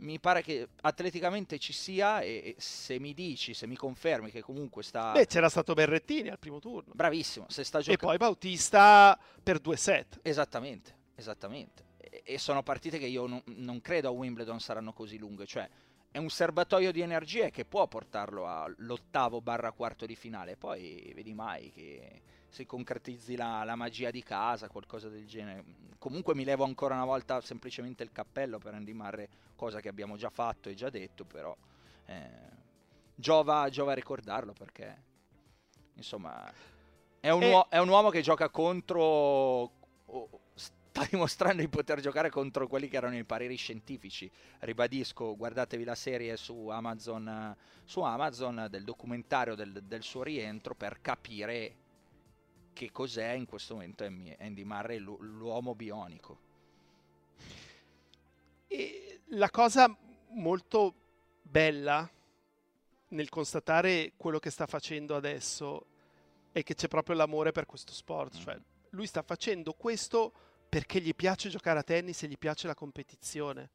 mi pare che atleticamente ci sia e, se mi dici, se mi confermi che comunque sta... Beh, c'era stato Berrettini al primo turno. Bravissimo, se sta giocando... E poi Bautista per due set. Esattamente, esattamente. E, e sono partite che io non, non, credo a Wimbledon saranno così lunghe, cioè è un serbatoio di energie che può portarlo all'ottavo barra quarto di finale, poi vedi mai che se concretizzi la, la, magia di casa, qualcosa del genere. Comunque mi levo ancora una volta semplicemente il cappello per Andy Murray, cosa che abbiamo già fatto e già detto, però eh, giova, giova ricordarlo perché insomma è un, e... uo- è un, uomo che gioca contro... Oh, sta dimostrando di poter giocare contro quelli che erano i pareri scientifici. Ribadisco, guardatevi la serie su Amazon, su Amazon del documentario del, del suo rientro per capire che cos'è in questo momento Andy Murray, l'uomo bionico. E la cosa molto bella nel constatare quello che sta facendo adesso è che c'è proprio l'amore per questo sport, mm. cioè lui sta facendo questo perché gli piace giocare a tennis e gli piace la competizione.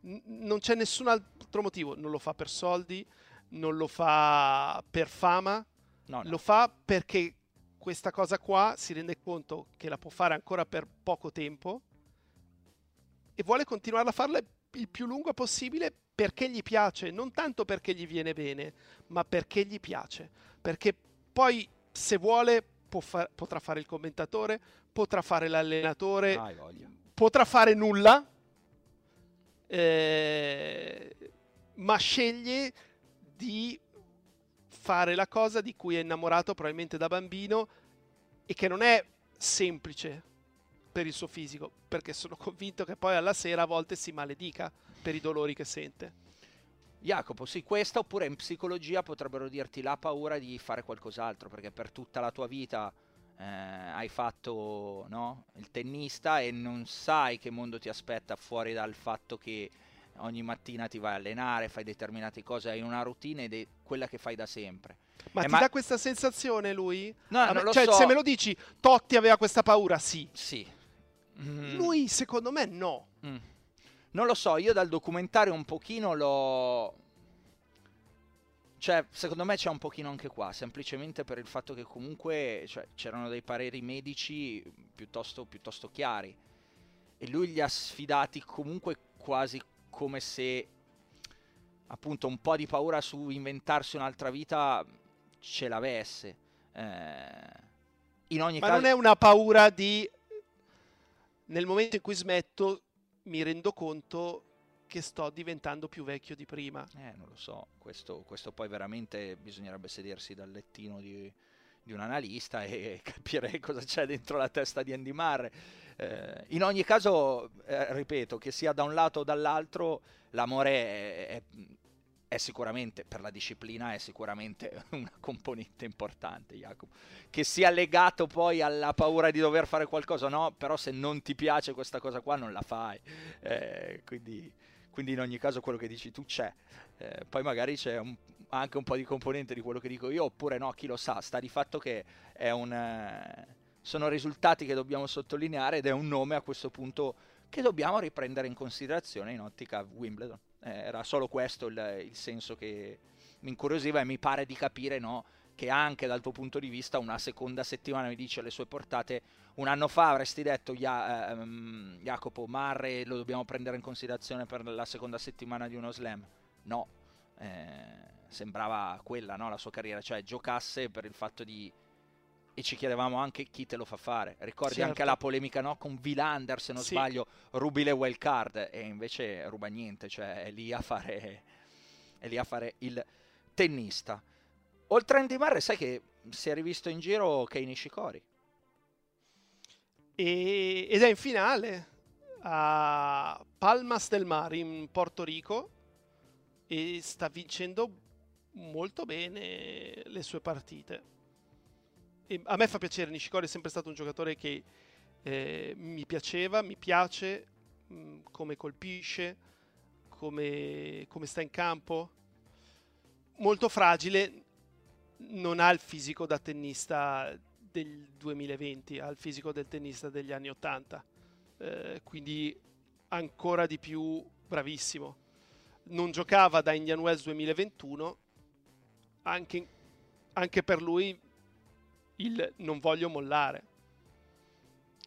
N- non c'è nessun altro motivo, non lo fa per soldi, non lo fa per fama, no, no. lo fa perché questa cosa qua si rende conto che la può fare ancora per poco tempo e vuole continuare a farla il più lungo possibile perché gli piace, non tanto perché gli viene bene, ma perché gli piace. Perché poi, se vuole, fa- potrà fare il commentatore, potrà fare l'allenatore, ah, potrà fare nulla, eh, ma sceglie di fare la cosa di cui è innamorato probabilmente da bambino e che non è semplice per il suo fisico, perché sono convinto che poi alla sera a volte si maledica per i dolori che sente. Jacopo, sì, questa oppure in psicologia potrebbero dirti la paura di fare qualcos'altro, perché per tutta la tua vita eh, hai fatto no, il tennista e non sai che mondo ti aspetta fuori dal fatto che ogni mattina ti vai a allenare, fai determinate cose, hai una routine ed è quella che fai da sempre. Ma eh, ti ma... dà questa sensazione lui? No, non lo cioè, so. se me lo dici, Totti aveva questa paura, sì. Sì. Mm. Lui, secondo me, no. Mm. Non lo so, io dal documentario un pochino l'ho... Cioè, secondo me c'è un pochino anche qua, semplicemente per il fatto che comunque cioè, c'erano dei pareri medici piuttosto, piuttosto chiari. E lui li ha sfidati comunque quasi come se appunto un po' di paura su inventarsi un'altra vita ce l'avesse. Eh, in ogni Ma caso... non è una paura di nel momento in cui smetto mi rendo conto che sto diventando più vecchio di prima. Eh, non lo so, questo, questo poi veramente bisognerebbe sedersi dal lettino di, di un analista e capire cosa c'è dentro la testa di Andy Murray. Eh, in ogni caso, eh, ripeto, che sia da un lato o dall'altro, l'amore è, è, è, sicuramente, per la disciplina, è sicuramente una componente importante, Jacopo. Che sia legato poi alla paura di dover fare qualcosa, no, però se non ti piace questa cosa qua non la fai. Eh, quindi, quindi, in ogni caso quello che dici tu c'è. Eh, poi magari c'è un, anche un po' di componente di quello che dico io, oppure no, chi lo sa, sta di fatto che è un eh, sono risultati che dobbiamo sottolineare ed è un nome a questo punto che dobbiamo riprendere in considerazione in ottica Wimbledon. Era solo questo il, il, senso che mi incuriosiva e mi pare di capire no, che anche dal tuo punto di vista una seconda settimana mi dice alle sue portate un anno fa avresti detto ja, ehm, Jacopo Marre lo dobbiamo prendere in considerazione per la seconda settimana di uno slam? No eh, sembrava quella no, la sua carriera cioè giocasse per il fatto di e ci chiedevamo anche chi te lo fa fare. Ricordi certo. anche la polemica no, con Vilander, se non sì. sbaglio, rubi le wild card e invece ruba niente, cioè è lì a fare, è lì a fare il tennista. Oltre a Andy Murray, sai che si è rivisto in giro Kei Nishikori. E, ed è in finale a Palmas del Mar in Porto Rico e sta vincendo molto bene le sue partite e a me fa piacere, Nishikori è sempre stato un giocatore che eh, mi piaceva, mi piace, mh, come colpisce, come, come sta in campo. Molto fragile, non ha il fisico da tennista del 2020, ha il fisico del tennista degli anni 80. Eh, quindi ancora di più bravissimo. Non giocava da Indian Wells 2021, anche, anche per lui il non voglio mollare.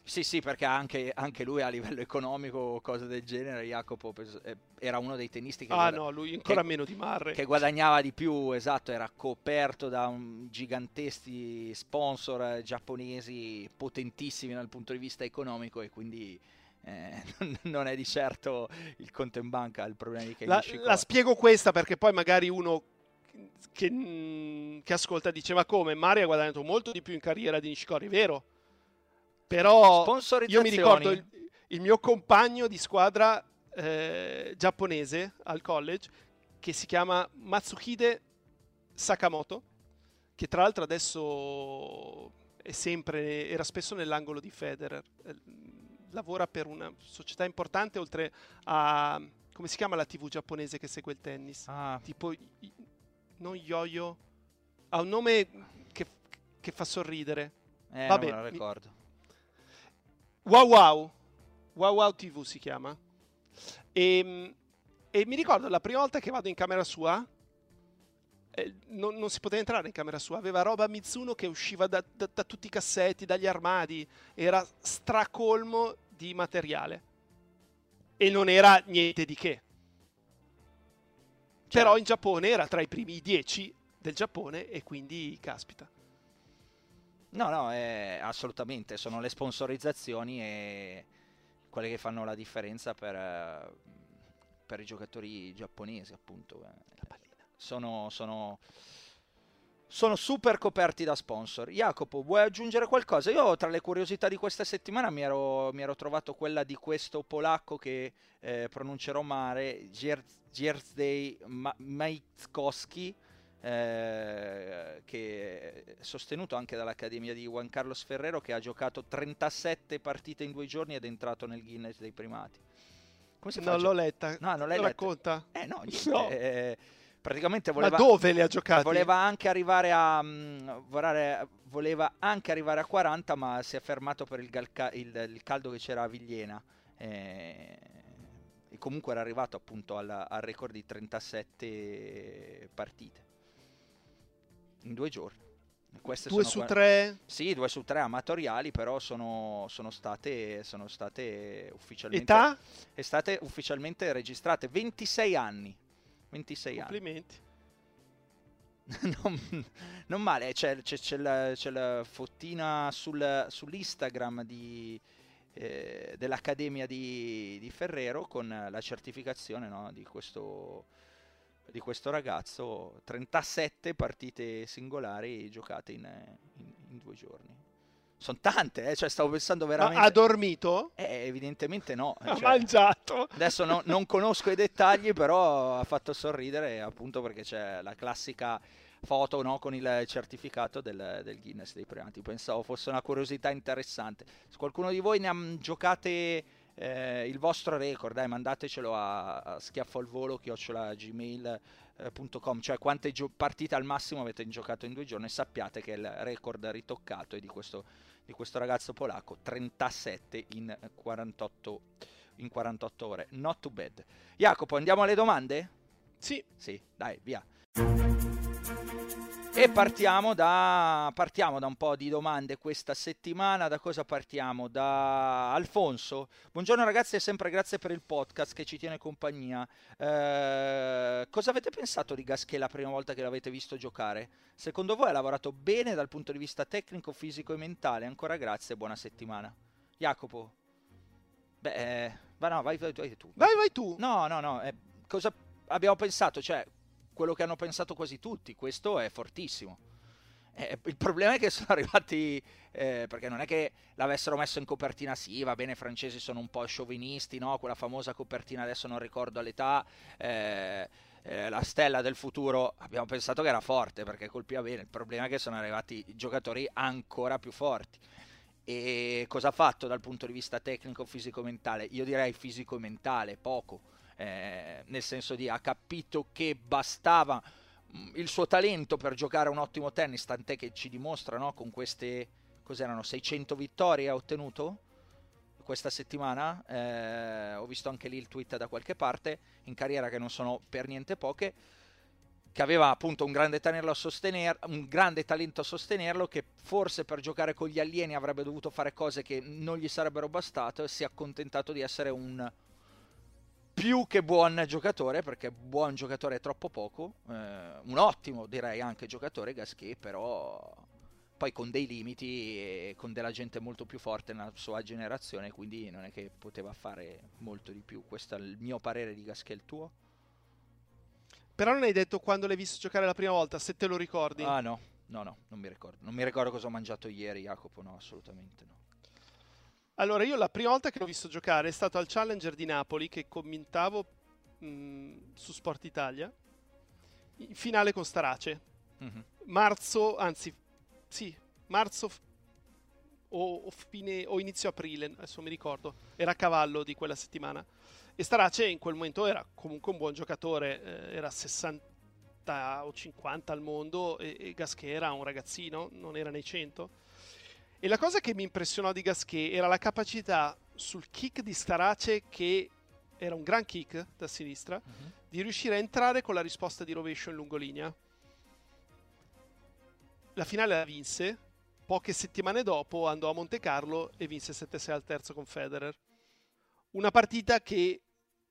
Sì, sì, perché anche, anche, lui a livello economico o cose del genere, Jacopo eh, era uno dei tennisti che... Ah guada- no, lui ancora che, meno di Marre. Che guadagnava di più, esatto, era coperto da un giganteschi sponsor giapponesi potentissimi dal punto di vista economico e quindi eh, non è di certo il conto in banca il problema di la, la spiego questa perché poi magari uno che, mm, che ascolta dice ma come Mario ha guadagnato molto di più in carriera di Nishikori, vero? Però io mi ricordo il, il mio compagno di squadra eh, giapponese al college che si chiama Matsuhide Sakamoto, che tra l'altro adesso è sempre, era spesso nell'angolo di Federer. Eh, lavora per una società importante oltre a... come si chiama la TV giapponese che segue il tennis? Ah. Tipo... Non Yo-Yo. Ha un nome che, che fa sorridere. Eh, Vabbè, non lo ricordo. Wow Wow, Wow Wow TV si chiama. E, ehm, e mi ricordo la prima volta che vado in camera sua, eh, non, non, si poteva entrare in camera sua, aveva roba Mizuno che usciva da, da, da tutti i cassetti, dagli armadi, era stracolmo di materiale. E non era niente di che. Certo. Però in Giappone era tra i primi dieci del Giappone e quindi caspita. No, no, eh, assolutamente, sono le sponsorizzazioni e quelle che fanno la differenza per, per i giocatori giapponesi, appunto. Eh. Sono, sono, sono, super coperti da sponsor. Jacopo, vuoi aggiungere qualcosa? Io tra le curiosità di questa settimana mi ero, mi ero trovato quella di questo polacco che eh, pronuncerò male, Jerzy Majtkowski eh, che è sostenuto anche dall'Accademia di Juan Carlos Ferrero che ha giocato 37 partite in due giorni ed è entrato nel Guinness dei primati. Come si non l'ho letta. No, non l'hai letta. racconta? Eh no, niente, no. Eh, praticamente voleva... Ma dove le ha giocate? Voleva anche arrivare a... Mm, voleva anche arrivare a 40 ma si è fermato per il, galca- il, il caldo che c'era a Vigliena. Eh, e comunque era arrivato appunto al, al record di 37 partite in due giorni. Queste due su tre? Sì, due su tre amatoriali, però sono, sono, state, sono state ufficialmente... Età? È state ufficialmente registrate 26 anni. 26 Complimenti. anni. non, non, male, c'è, c'è, c'è, la, c'è la, fottina sul, sull'Instagram di, eh, dell'Accademia di, di, Ferrero con la certificazione no, di questo di questo ragazzo, 37 partite singolari giocate in, in, in due giorni. Sono tante, eh? cioè stavo pensando veramente... Ma ha dormito? Eh, evidentemente no. Ha cioè, mangiato? Adesso no, non conosco i dettagli, però ha fatto sorridere appunto perché c'è la classica foto no, con il certificato del, del, Guinness dei primati. Pensavo fosse una curiosità interessante. Se qualcuno di voi ne ha giocate eh, il vostro record, dai, mandatecelo a, a schiaffo al volo chiocciolagmail.com, cioè quante gio- partite al massimo avete giocato in due giorni e sappiate che il record ritoccato è di questo, di questo ragazzo polacco, 37 in 48, in 48 ore. Not too bad. Jacopo, andiamo alle domande? Sì. Sì, dai, via. E partiamo da, partiamo da, un po' di domande questa settimana. Da cosa partiamo? Da Alfonso. Buongiorno ragazzi e sempre grazie per il podcast che ci tiene compagnia. Eh, cosa avete pensato di Gasquet la prima volta che l'avete visto giocare? Secondo voi ha lavorato bene dal punto di vista tecnico, fisico e mentale? Ancora grazie e buona settimana. Jacopo? Beh, eh, va no, vai, vai, vai, tu. Vai, vai tu. No, no, no. Eh, cosa abbiamo pensato? Cioè, quello che hanno pensato quasi tutti, questo è fortissimo. Eh, il problema è che sono arrivati, eh, perché non è che l'avessero messo in copertina, sì, va bene, i francesi sono un po' sciovinisti, no? quella famosa copertina, adesso non ricordo l'età, eh, eh, la stella del futuro, abbiamo pensato che era forte perché colpiva bene, il problema è che sono arrivati giocatori ancora più forti. E cosa ha fatto dal punto di vista tecnico, fisico-mentale? Io direi fisico-mentale, poco. Eh, nel senso di ha capito che bastava mm, il suo talento per giocare un ottimo tennis, tant'è che ci dimostra no, con queste cos'erano 600 vittorie ha ottenuto questa settimana. Eh, ho visto anche lì il tweet da qualche parte in carriera che non sono per niente poche che aveva appunto un grande, sostener- un grande talento a sostenerlo, che forse per giocare con gli alieni avrebbe dovuto fare cose che non gli sarebbero bastate e si è accontentato di essere un più che buon giocatore, perché buon giocatore è troppo poco, eh, un ottimo direi anche giocatore Gasquet, però poi con dei limiti e con della gente molto più forte nella sua generazione, quindi non è che poteva fare molto di più. Questo è il mio parere di Gasquet, il tuo? Però non hai detto quando l'hai visto giocare la prima volta, se te lo ricordi. Ah no, no, no, non mi ricordo. Non mi ricordo cosa ho mangiato ieri, Jacopo, no, assolutamente no. Allora, io la prima volta che l'ho visto giocare è stato al Challenger di Napoli, che commentavo mh, su Sport Italia, in finale con Starace. Mm-hmm. Marzo, anzi, sì, marzo o, o, fine, o inizio aprile, adesso mi ricordo, era a cavallo di quella settimana. E Starace in quel momento era comunque un buon giocatore, eh, era 60 o 50 al mondo e, e era un ragazzino, non era nei 100. E la cosa che mi impressionò di Gasquet era la capacità sul kick di Starace, che era un gran kick da sinistra, uh-huh. di riuscire a entrare con la risposta di rovescio in lungolinea. La finale la vinse, poche settimane dopo andò a Monte Carlo e vinse 7-6 al terzo con Federer. Una partita che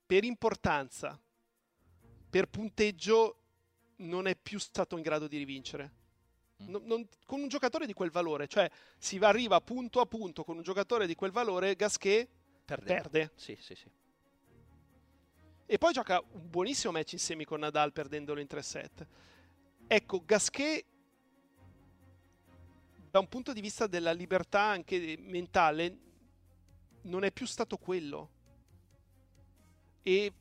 per importanza, per punteggio, non è più stato in grado di rivincere. Mm. Non, non, con un giocatore di quel valore, cioè si arriva punto a punto con un giocatore di quel valore, Gasquet perde. perde. Sì, sì, sì. E poi gioca un buonissimo match in semi con Nadal perdendolo in 3-7. Ecco, Gasquet da un punto di vista della libertà anche mentale non è più stato quello e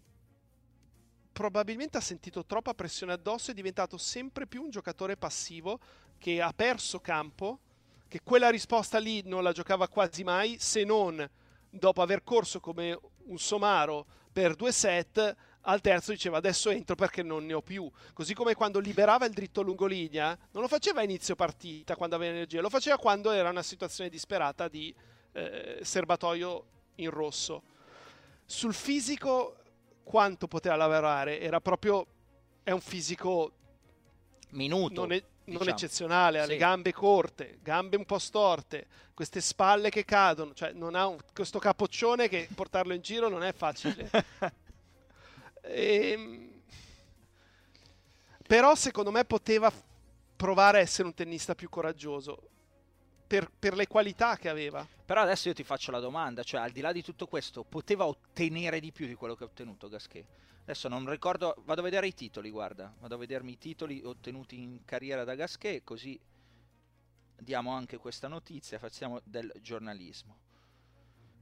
probabilmente ha sentito troppa pressione addosso, è diventato sempre più un giocatore passivo che ha perso campo, che quella risposta lì non la giocava quasi mai, se non dopo aver corso come un somaro per due set, al terzo diceva adesso entro perché non ne ho più. Così come quando liberava il dritto lungolinea, non lo faceva a inizio partita quando aveva energia, lo faceva quando era una situazione disperata di eh, serbatoio in rosso. Sul fisico quanto poteva lavorare? Era proprio è un fisico minuto. non, è, diciamo. non eccezionale ha sì. le gambe corte gambe un po' storte queste spalle che cadono cioè non ha un, questo capoccione che portarlo in giro non è facile e, ehm, però secondo me poteva provare a essere un tennista più coraggioso per, per, le qualità che aveva. Però adesso io ti faccio la domanda, cioè al di là di tutto questo, poteva ottenere di più di quello che ha ottenuto Gasquet? Adesso non ricordo, vado a vedere i titoli, guarda, vado a vedermi i titoli ottenuti in carriera da Gasquet, così diamo anche questa notizia, facciamo del giornalismo.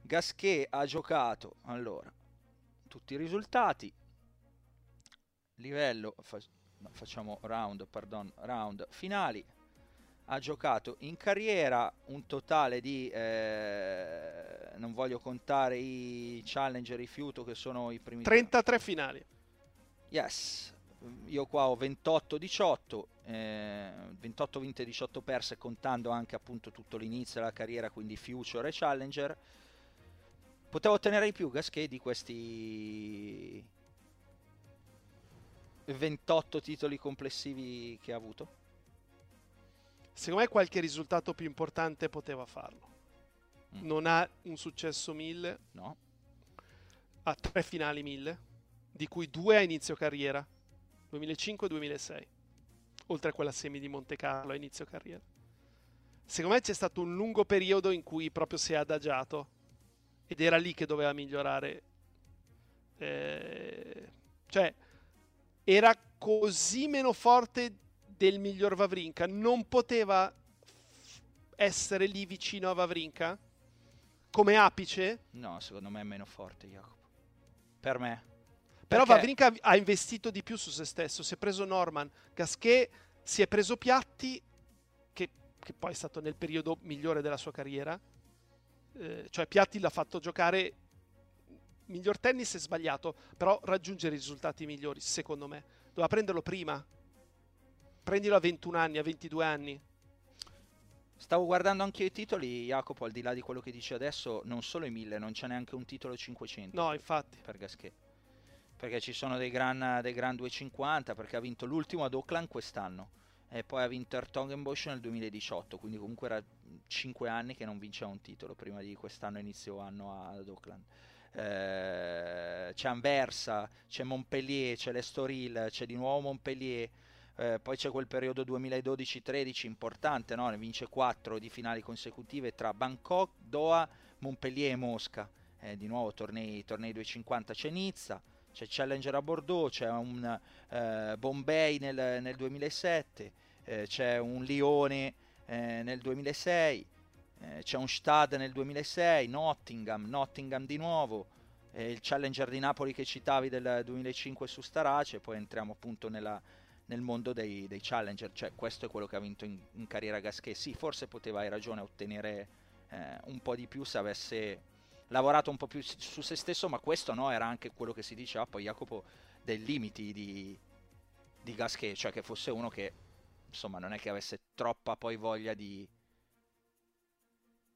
Gasquet ha giocato, allora, tutti i risultati, livello, fa, facciamo round, pardon, round finali, ha giocato in carriera un totale di eh, non voglio contare i challenger rifiuto che sono i primi 33 finali. Yes. Io qua ho 28 18 eh, 28 vinte 18 perse contando anche appunto tutto l'inizio della carriera quindi future e challenger. Potevo ottenere di più Gasquet di questi 28 titoli complessivi che ha avuto Secondo me qualche risultato più importante poteva farlo. Mm. Non ha un successo 1000. No. Ha tre finali 1000, di cui due a inizio carriera, 2005 e 2006. Oltre a quella semi di Monte Carlo a inizio carriera. Secondo me c'è stato un lungo periodo in cui proprio si è adagiato ed era lì che doveva migliorare. Eh, cioè, era così meno forte del miglior Vavrinka non poteva essere lì vicino a Vavrinka come apice? No, secondo me è meno forte Jacopo. Per me. Però Perché... Vavrinka ha investito di più su se stesso, si è preso Norman, Gasquet si è preso Piatti che, che poi è stato nel periodo migliore della sua carriera Eh, cioè Piatti l'ha fatto giocare miglior tennis è sbagliato, però raggiungere i risultati migliori, secondo me. Doveva prenderlo prima. Prendilo a 21 anni, a 22 anni. Stavo guardando anche i titoli, Jacopo, al di là di quello che dici adesso, non solo i 1000, non c'è neanche un titolo 500. No, infatti. Per Gasquet. Perché ci sono dei gran, dei gran 250, perché ha vinto l'ultimo ad Oakland quest'anno e poi ha vinto Ertongenbosch nel 2018, quindi comunque era 5 anni che non vinceva un titolo prima di quest'anno inizio anno ad Oakland. Eh, c'è Anversa, c'è Montpellier, c'è l'Estoril, c'è di nuovo Montpellier, eh, poi c'è quel periodo 2012-13 importante, no? ne vince 4 di finali consecutive tra Bangkok, Doha, Montpellier e Mosca. Eh, di nuovo tornei, tornei 250 c'è Nizza, c'è Challenger a Bordeaux, c'è un eh, Bombay nel, nel 2007, eh, c'è un Lione eh, nel 2006, eh, c'è un Stade nel 2006, Nottingham, Nottingham di nuovo, il Challenger di Napoli che citavi del 2005 su Starace, poi entriamo appunto nella, nel mondo dei, dei, Challenger, cioè questo è quello che ha vinto in, in carriera Gasquet, sì forse poteva, hai ragione, ottenere eh, un po' di più se avesse lavorato un po' più su se stesso, ma questo no, era anche quello che si diceva poi Jacopo dei limiti di, di Gasquet, cioè che fosse uno che insomma non è che avesse troppa poi voglia di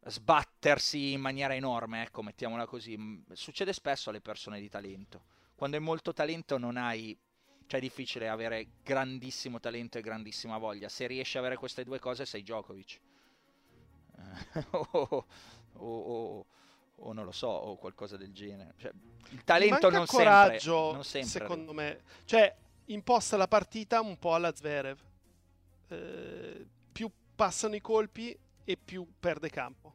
sbattersi in maniera enorme, ecco, mettiamola così. Succede spesso alle persone di talento. Quando hai molto talento non hai cioè è difficile avere grandissimo talento e grandissima voglia. Se riesci a avere queste due cose sei Djokovic. o, o, o, o, non lo so, o qualcosa del genere. Cioè, il talento non coraggio, sempre, non sempre. Secondo me. Cioè, imposta la partita un po' alla Zverev. Eh, più passano i colpi e più perde campo.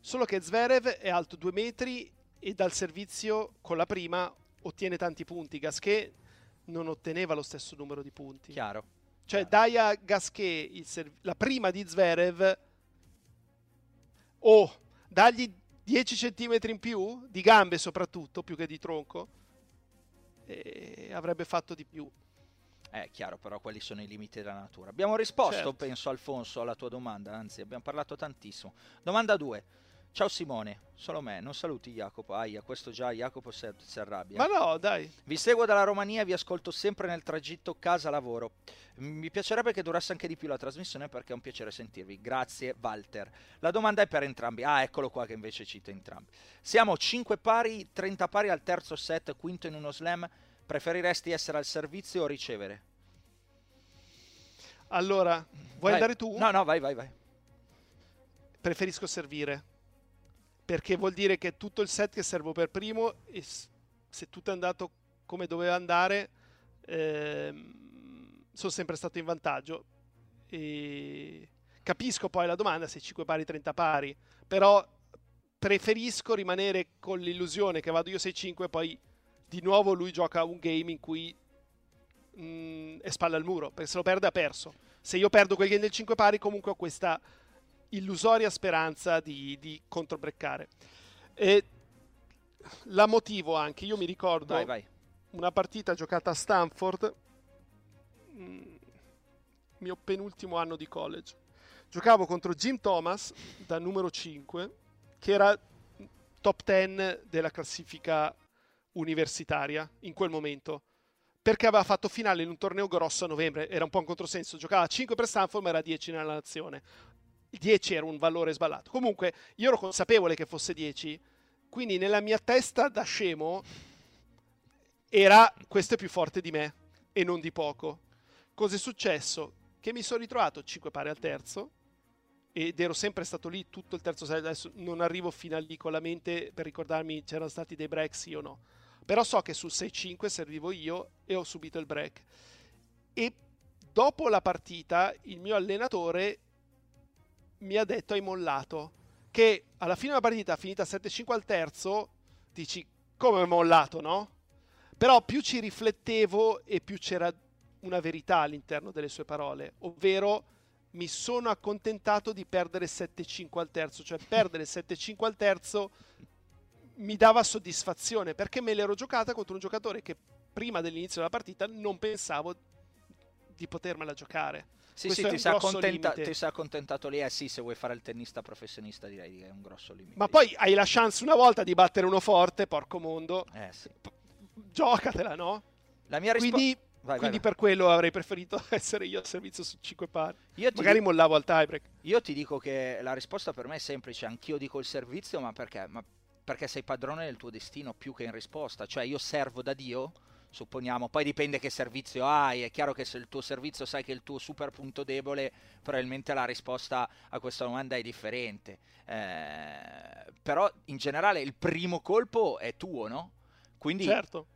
Solo che Zverev è alto due metri e dal servizio con la prima ottiene tanti punti. Gasquet non otteneva lo stesso numero di punti. Chiaro. Cioè, dai a Gasquet serv- la prima di Zverev o dagli 10 cm in più, di gambe soprattutto, più che di tronco, e avrebbe fatto di più. È chiaro, però quelli sono i limiti della natura. Abbiamo risposto, Certo. penso, Alfonso, alla tua domanda, anzi, abbiamo parlato tantissimo. Domanda 2. Ciao Simone, solo me, non saluti Jacopo. Aia, questo già Jacopo si, arrabbia. Ma no, dai. Vi seguo dalla Romania e vi ascolto sempre nel tragitto casa-lavoro. Mi piacerebbe che durasse anche di più la trasmissione perché è un piacere sentirvi. Grazie Walter. La domanda è per entrambi. Ah, eccolo qua che invece cita entrambi. Siamo 5 pari, 30 pari al terzo set, quinto in uno slam. Preferiresti essere al servizio o ricevere? Allora, vuoi Vai. andare tu? No, no, vai, vai, vai. Preferisco servire. Perché vuol dire che tutto il set che servo per primo e se tutto è andato come doveva andare, ehm, sono sempre stato in vantaggio. E capisco poi la domanda se 5 pari 30 pari, però preferisco rimanere con l'illusione che vado io 6-5 e poi di nuovo lui gioca un game in cui mm, è spalla al muro, perché se lo perde ha perso. Se io perdo quel game del 5 pari comunque ho questa illusoria speranza di, di controbreccare. E la motivo anche, io mi ricordo Vai, vai. una partita giocata a Stanford, mm, mio penultimo anno di college. Giocavo contro Jim Thomas da numero 5, che era top 10 della classifica universitaria in quel momento. Perché aveva fatto finale in un torneo grosso a novembre, era un po' un controsenso. Giocava 5 per Stanford, ma era 10 nella nazione. Il 10 era un valore sballato. Comunque, io ero consapevole che fosse 10, quindi nella mia testa da scemo era questo è più forte di me e non di poco. Cos'è successo? Che mi sono ritrovato 5 pari al terzo ed ero sempre stato lì tutto il terzo set. Adesso non arrivo fino a lì con la mente per ricordarmi c'erano stati dei break sì o no. Però so che sul 6-5 servivo io e ho subito il break. E dopo la partita il mio allenatore mi ha detto hai mollato che alla fine della partita finita 7-5 al terzo dici come ho mollato no? però più ci riflettevo e più c'era una verità all'interno delle sue parole ovvero mi sono accontentato di perdere 7-5 al terzo cioè perdere 7-5 al terzo mi dava soddisfazione perché me l'ero giocata contro un giocatore che prima dell'inizio della partita non pensavo di potermela giocare. Sì, Questo sì, ti sei, accontenta- ti sei accontentato lì. Eh sì, se vuoi fare il tennista professionista direi che è un grosso limite. Ma poi hai la chance una volta di battere uno forte, porco mondo. Eh sì. Giocatela, no? La mia risposta... Quindi, quindi per quello avrei preferito essere io al servizio su 5 pari. Magari di- mollavo al tiebreak. io ti dico che la risposta per me è semplice. Anch'io dico il servizio, ma perché? Ma perché sei padrone del tuo destino più che in risposta. Cioè io servo da Dio, supponiamo. Poi dipende che servizio hai. È chiaro che se il tuo servizio sai che è il tuo super punto debole, probabilmente la risposta a questa domanda è differente. Eh, però in generale il primo colpo è tuo, no? Quindi Certo.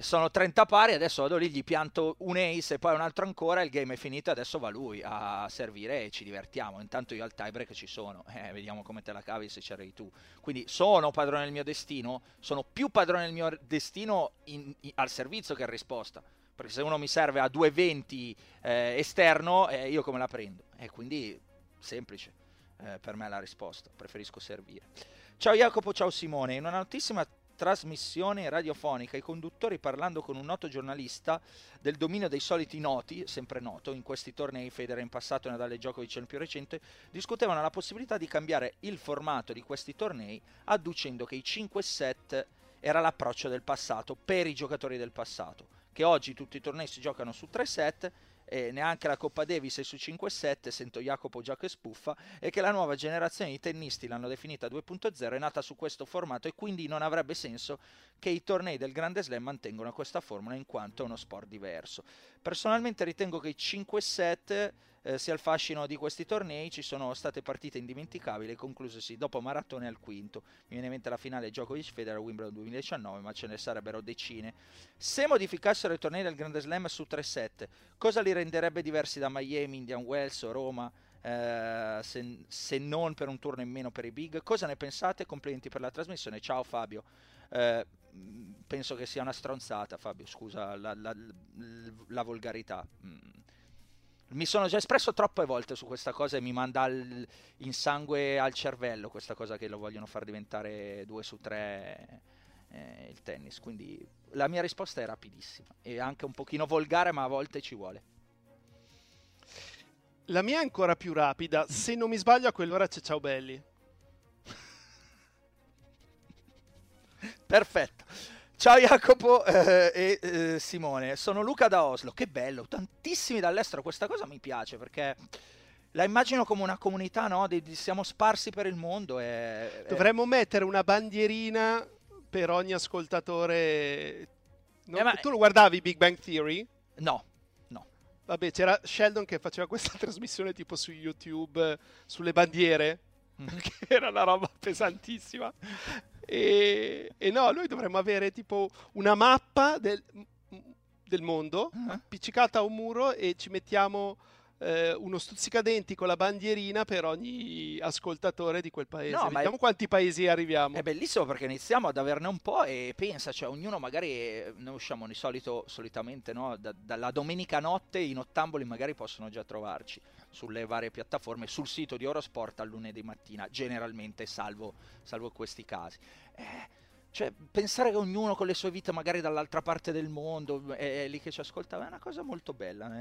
Sono 30 pari, adesso vado lì, gli pianto un ace e poi un altro ancora, il game è finito, adesso va lui a servire e ci divertiamo. Intanto io al tiebreak ci sono, eh, vediamo come te la cavi se c'eri tu. Quindi sono padrone del mio destino, sono più padrone del mio destino in- in- al servizio che in risposta. Perché se uno mi serve a 2,20 eh, esterno, eh, io come la prendo? E quindi semplice eh, per me la risposta, preferisco servire. Ciao Jacopo, ciao Simone. In una notissima trasmissione radiofonica i conduttori parlando con un noto giornalista del dominio dei soliti noti, sempre noto, in questi tornei Federer in passato e Nadal e Djokovic nel più recente, discutevano la possibilità di cambiare il formato di questi tornei adducendo che i 5 set era l'approccio del passato per i giocatori del passato, che oggi tutti i tornei si giocano su 3 set e neanche la Coppa Davis è su 5-7, sento Jacopo già che spuffa, e che la nuova generazione di tennisti l'hanno definita 2.0, è nata su questo formato e quindi non avrebbe senso che i tornei del Grande Slam mantengano questa formula in quanto è uno sport diverso. Personalmente ritengo che i 5-7 eh, sia il fascino di questi tornei, ci sono state partite indimenticabili, conclusesi dopo maratone al quinto. Mi viene in mente la finale Djokovic Federer Wimbledon 2019, ma ce ne sarebbero decine. Se modificassero i tornei del Grande Slam su 3-7, cosa li renderebbe diversi da Miami, Indian Wells o Roma? eh, se, se non per un turno in meno per i big, cosa ne pensate? Complimenti per la trasmissione. Ciao Fabio. Mh, penso che sia una stronzata, Fabio. Scusa la, la- la volgarità. Mm. Mi sono già espresso troppe volte su questa cosa e mi manda al- in sangue al cervello questa cosa che lo vogliono far diventare 2 su 3 il tennis. Quindi la mia risposta è rapidissima e anche un pochino volgare, ma a volte ci vuole. La mia è ancora più rapida. Se non mi sbaglio, a quell'ora c'è Ciao Belli. Perfetto. Ciao Jacopo eh, e eh, Simone, sono Luca da Oslo. Che bello, tantissimi dall'estero. Questa cosa mi piace perché la immagino come una comunità, no? Di, di- siamo sparsi per il mondo. E, e- Dovremmo mettere una bandierina per ogni ascoltatore. No, Eh, ma- Tu lo guardavi Big Bang Theory? No, no. Vabbè, c'era Sheldon che faceva questa trasmissione tipo su YouTube sulle bandiere, Mhm. che era una roba pesantissima. E, e no, noi dovremmo avere tipo una mappa del, del mondo Ah. appiccicata a un muro e ci mettiamo eh, uno stuzzicadenti con la bandierina per ogni ascoltatore di quel paese. No, ma è- Vediamo quanti paesi arriviamo. È bellissimo perché iniziamo ad averne un po' e pensa, cioè ognuno magari, eh, noi usciamo di solito, solitamente, no? Da- dalla domenica notte in ottamboli magari possono già trovarci sulle varie piattaforme, sul sito di Eurosport al lunedì mattina, generalmente, salvo, salvo questi casi. Eh, cioè, pensare che ognuno con le sue vite magari dall'altra parte del mondo è, è lì che ci ascolta è una cosa molto bella, è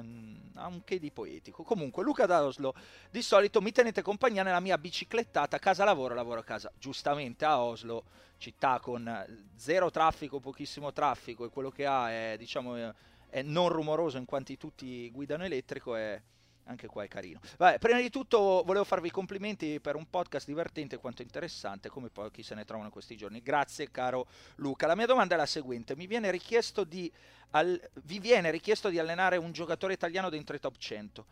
ha un che di poetico. Comunque, Luca da Oslo, di solito mi tenete compagnia nella mia biciclettata casa lavoro, lavoro a casa. Giustamente a Oslo, città con zero traffico, pochissimo traffico e quello che ha è, diciamo, è non rumoroso in quanti tutti guidano elettrico e anche qua è carino. Vabbè, prima di tutto volevo farvi i complimenti per un podcast divertente quanto interessante, come pochi se ne trovano questi giorni. Grazie caro Luca. La mia domanda è la seguente: mi viene richiesto di al- vi viene richiesto di allenare un giocatore italiano dentro i top 100.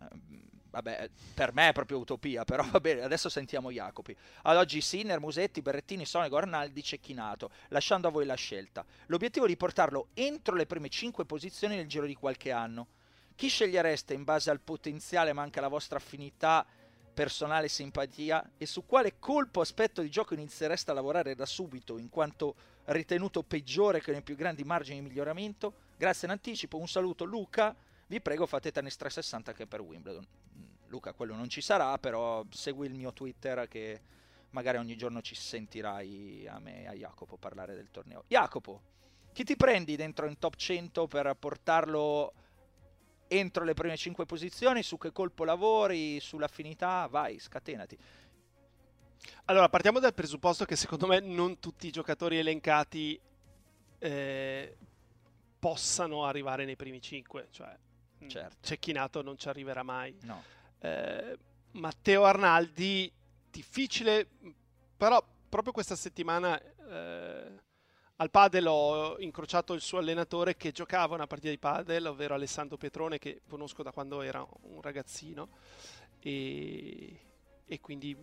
Ehm, Vabbè, per me è proprio utopia, però va bene, adesso sentiamo Jacopi. Ad oggi Sinner, Musetti, Berrettini, Sonego, Arnaldi, Cecchinato, lasciando a voi la scelta. L'obiettivo è di portarlo entro le prime 5 posizioni nel giro di qualche anno. Chi scegliereste in base al potenziale ma anche alla vostra affinità personale e simpatia? E su quale colpo aspetto di gioco iniziereste a lavorare da subito in quanto ritenuto peggiore che nei più grandi margini di miglioramento? Grazie in anticipo, un saluto Luca, vi prego fate tennis 360 anche per Wimbledon. Mm, Luca, quello non ci sarà, però segui il mio Twitter che magari ogni giorno ci sentirai a me e a Jacopo parlare del torneo. Jacopo, chi ti prendi dentro in top 100 per portarlo entro le prime 5 posizioni, su che colpo lavori, sull'affinità, vai, scatenati. Allora, partiamo dal presupposto che secondo me non tutti i giocatori elencati eh, possano arrivare nei primi 5, cioè mm, certo. Cecchinato non ci arriverà mai. No. Eh, Matteo Arnaldi, difficile, però proprio questa settimana eh, al padel ho incrociato il suo allenatore che giocava una partita di padel, ovvero Alessandro Petrone, che conosco da quando era un ragazzino, e, e quindi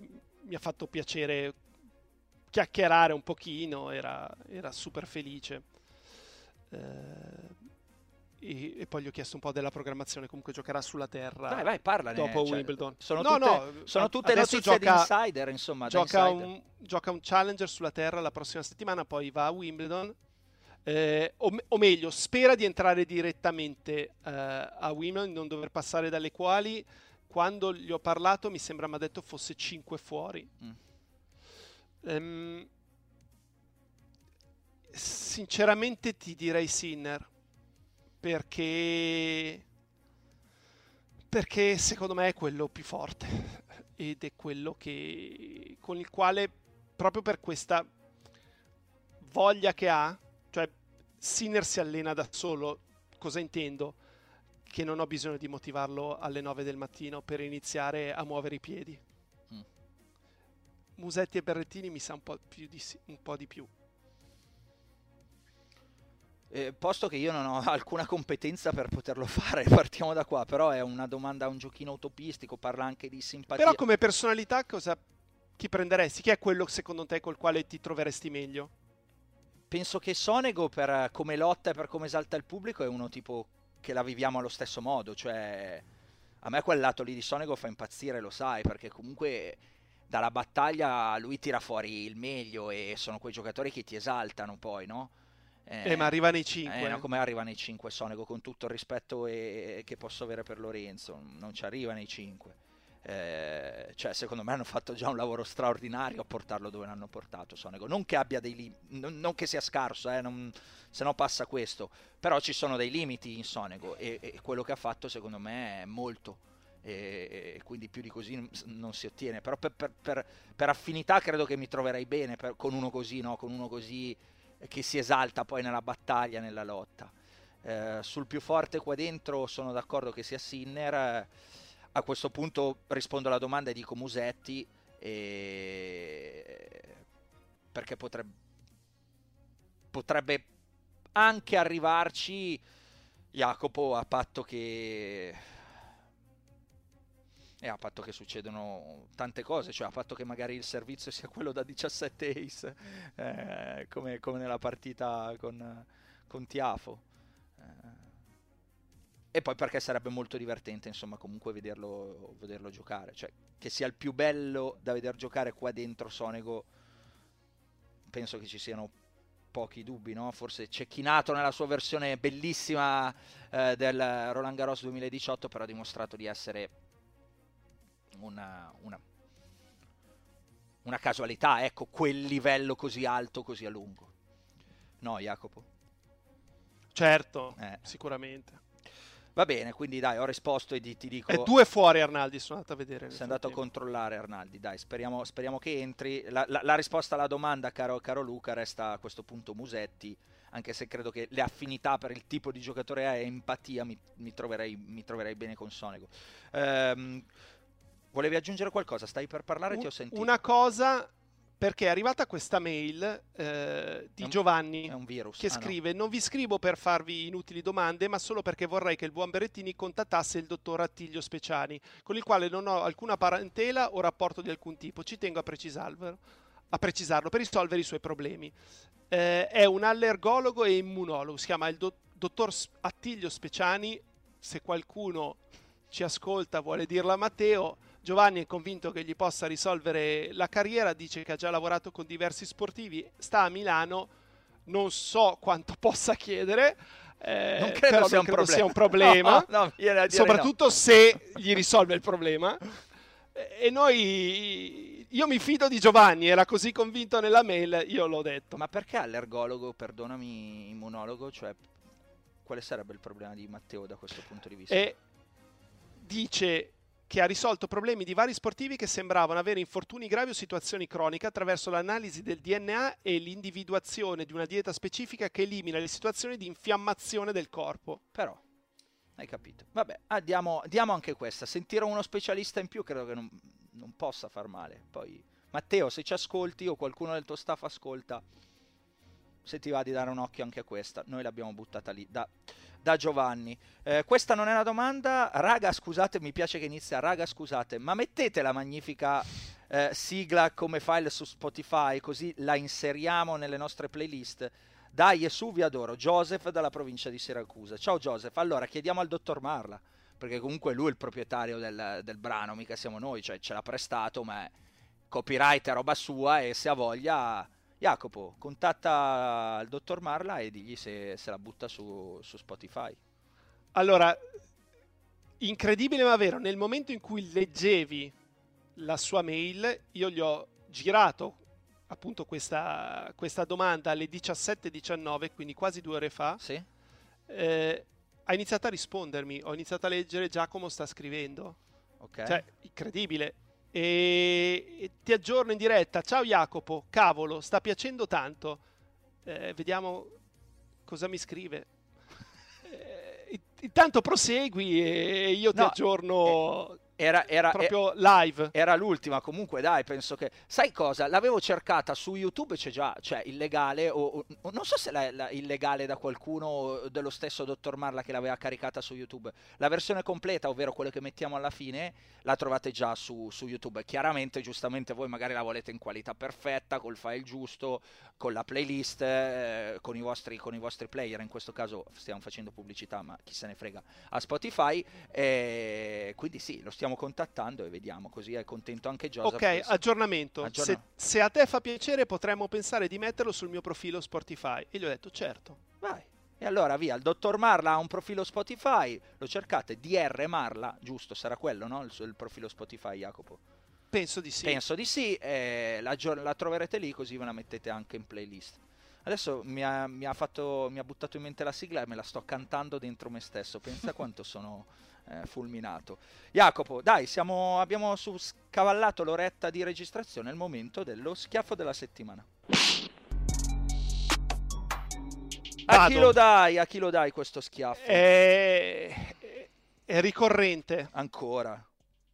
mi ha fatto piacere chiacchierare un pochino, era, era super felice. Eh, e, e, poi gli ho chiesto un po' della programmazione. Comunque giocherà sulla terra. Vai, vai, parlane. Dopo cioè, Wimbledon. Sono no, tutte, no, sono tutte notizie gioca, di insider, insomma. Gioca insider. Un, gioca un challenger sulla terra la prossima settimana, poi va a Wimbledon. Eh, o, o, meglio, spera di entrare direttamente eh, a Wimbledon, non dover passare dalle quali. Quando gli ho parlato, mi sembra mi ha detto fosse 5 fuori. Mm. Ehm, sinceramente ti direi Sinner perché perché secondo me è quello più forte ed è quello che con il quale proprio per questa voglia che ha cioè Sinner si allena da solo cosa intendo? che non ho bisogno di motivarlo alle 9 del mattino per iniziare a muovere i piedi mm. Musetti e Berrettini mi sa un po' di, un po di più eh, posto che io non ho alcuna competenza per poterlo fare, partiamo da qua, però è una domanda, un giochino utopistico, parla anche di simpatia. Però come personalità cosa chi prenderesti? Chi è quello secondo te col quale ti troveresti meglio? Penso che Sonego per come lotta e per come esalta il pubblico è uno tipo che la viviamo allo stesso modo, cioè a me quel lato lì di Sonego fa impazzire, lo sai, perché comunque dalla battaglia lui tira fuori il meglio e sono quei giocatori che ti esaltano poi, no? Eh, eh, ma arriva nei 5. Eh, no, come arriva nei 5 Sonego con tutto il rispetto e, e che posso avere per Lorenzo, non ci arriva nei 5. Eh, cioè, secondo me hanno fatto già un lavoro straordinario a portarlo dove l'hanno portato Sonego. Non che abbia dei limiti, non, non, che sia scarso, eh, non, se no passa questo, però ci sono dei limiti in Sonego e, e quello che ha fatto secondo me è molto. E, e quindi più di così non si ottiene. Però per, per, per, per affinità credo che mi troverei bene con uno così, no? con uno così che si esalta poi nella battaglia, nella lotta. Eh, sul più forte qua dentro sono d'accordo che sia Sinner. A questo punto rispondo alla domanda e dico Musetti e... perché potrebbe, potrebbe anche arrivarci Jacopo a patto che e a patto che succedono tante cose, cioè a patto che magari il servizio sia quello da 17 ace, eh, come, come, nella partita con, con Tiafo. Eh, e poi perché sarebbe molto divertente, insomma, comunque vederlo, vederlo giocare. Cioè, che sia il più bello da vedere giocare qua dentro Sonego, penso che ci siano pochi dubbi, no? Forse Cecchinato nella sua versione bellissima eh, del Roland Garros 2018, però ha dimostrato di essere una, una, una casualità, ecco, quel livello così alto, così a lungo. No, Jacopo? Certo, eh. sicuramente. Va bene, quindi dai, ho risposto e ti, dico... È due fuori Arnaldi, sono andato a vedere. Sei andato a controllare Arnaldi, dai, speriamo, speriamo che entri. La, la, la, risposta alla domanda, caro, caro Luca, resta a questo punto Musetti, anche se credo che le affinità per il tipo di giocatore ha e empatia mi, mi, troverei, mi troverei, bene con Sonego. Ehm, Volevi aggiungere qualcosa? Stai per parlare? Ti ho sentito. Una cosa, perché è arrivata questa mail eh, di un, Giovanni virus, che ah, scrive: no. Non vi scrivo per farvi inutili domande, ma solo perché vorrei che il buon Berrettini contattasse il dottor Attilio Speciani, con il quale non ho alcuna parentela o rapporto di alcun tipo. Ci tengo a precisarlo, a precisarlo per risolvere i suoi problemi. Eh, è un allergologo e immunologo, si chiama il do- dottor Attilio Speciani. Se qualcuno ci ascolta, vuole dirlo a Matteo Giovanni è convinto che gli possa risolvere la carriera, dice che ha già lavorato con diversi sportivi, sta a Milano, non so quanto possa chiedere. Eh, non credo, sia, non un credo sia, un problema, no, no, soprattutto no. se gli risolve il problema. E noi, io mi fido di Giovanni, era così convinto nella mail, io l'ho detto. Ma perché allergologo, perdonami, immunologo? Cioè, quale sarebbe il problema di Matteo da questo punto di vista? E dice che ha risolto problemi di vari sportivi che sembravano avere infortuni gravi o situazioni croniche attraverso l'analisi del DNA e l'individuazione di una dieta specifica che elimina le situazioni di infiammazione del corpo. Però, hai capito. Vabbè, ah, diamo, diamo, anche questa. Sentire uno specialista in più credo che non, non possa far male. Poi, Matteo, se ci ascolti o qualcuno del tuo staff ascolta, se ti va di dare un occhio anche a questa, noi l'abbiamo buttata lì. Da da Giovanni. Eh, questa non è una domanda, raga scusate, mi piace che inizia, raga scusate, ma mettete la magnifica eh, sigla come file su Spotify così la inseriamo nelle nostre playlist. Dai e su, vi adoro. Joseph dalla provincia di Siracusa. Ciao Joseph, allora chiediamo al dottor Marla, perché comunque lui è il proprietario del, del brano, mica siamo noi, cioè ce l'ha prestato, ma è copyright è roba sua e se ha voglia Jacopo, contatta il dottor Marla e digli se, se la butta su, su Spotify. Allora, incredibile ma vero, nel momento in cui leggevi la sua mail, io gli ho girato appunto questa, questa domanda alle 17.19, quindi quasi due ore fa. Sì. Eh, ha iniziato a rispondermi, ho iniziato a leggere Giacomo sta scrivendo. Ok. Cioè, incredibile e ti aggiorno in diretta. Ciao Jacopo, cavolo, sta piacendo tanto. Eh, vediamo cosa mi scrive. Eh, intanto prosegui e io ti no, aggiorno. Eh, era, era, proprio live. Era l'ultima, comunque dai, penso che... Sai cosa? L'avevo cercata su YouTube, c'è già, cioè illegale, o, o non so se è illegale da qualcuno dello stesso dottor Marla che l'aveva caricata su YouTube. La versione completa, ovvero quella che mettiamo alla fine, la trovate già su, su YouTube. Chiaramente, giustamente, voi magari la volete in qualità perfetta, col file giusto, con la playlist, eh, con, i vostri, con, i vostri, player. In questo caso stiamo facendo pubblicità, ma chi se ne frega a Spotify. Eh, quindi sì, lo stiamo stiamo contattando e vediamo, così è contento anche Joseph. Ok, aggiornamento. Aggiorna- se, se, a te fa piacere potremmo pensare di metterlo sul mio profilo Spotify. E gli ho detto certo. Vai. E allora via, il dottor Marla ha un profilo Spotify, lo cercate, DR Marla, giusto, sarà quello, no? Il, il profilo Spotify, Jacopo. Penso di sì. Penso di sì, eh, la, la, troverete lì così ve la mettete anche in playlist. Adesso mi ha, mi ha, fatto, mi ha buttato in mente la sigla e me la sto cantando dentro me stesso. Pensa quanto sono eh, fulminato. Jacopo, dai, siamo, abbiamo scavallato l'oretta di registrazione, è il momento dello schiaffo della settimana. A chi lo dai? A chi lo dai questo schiaffo? È, è ricorrente. Ancora?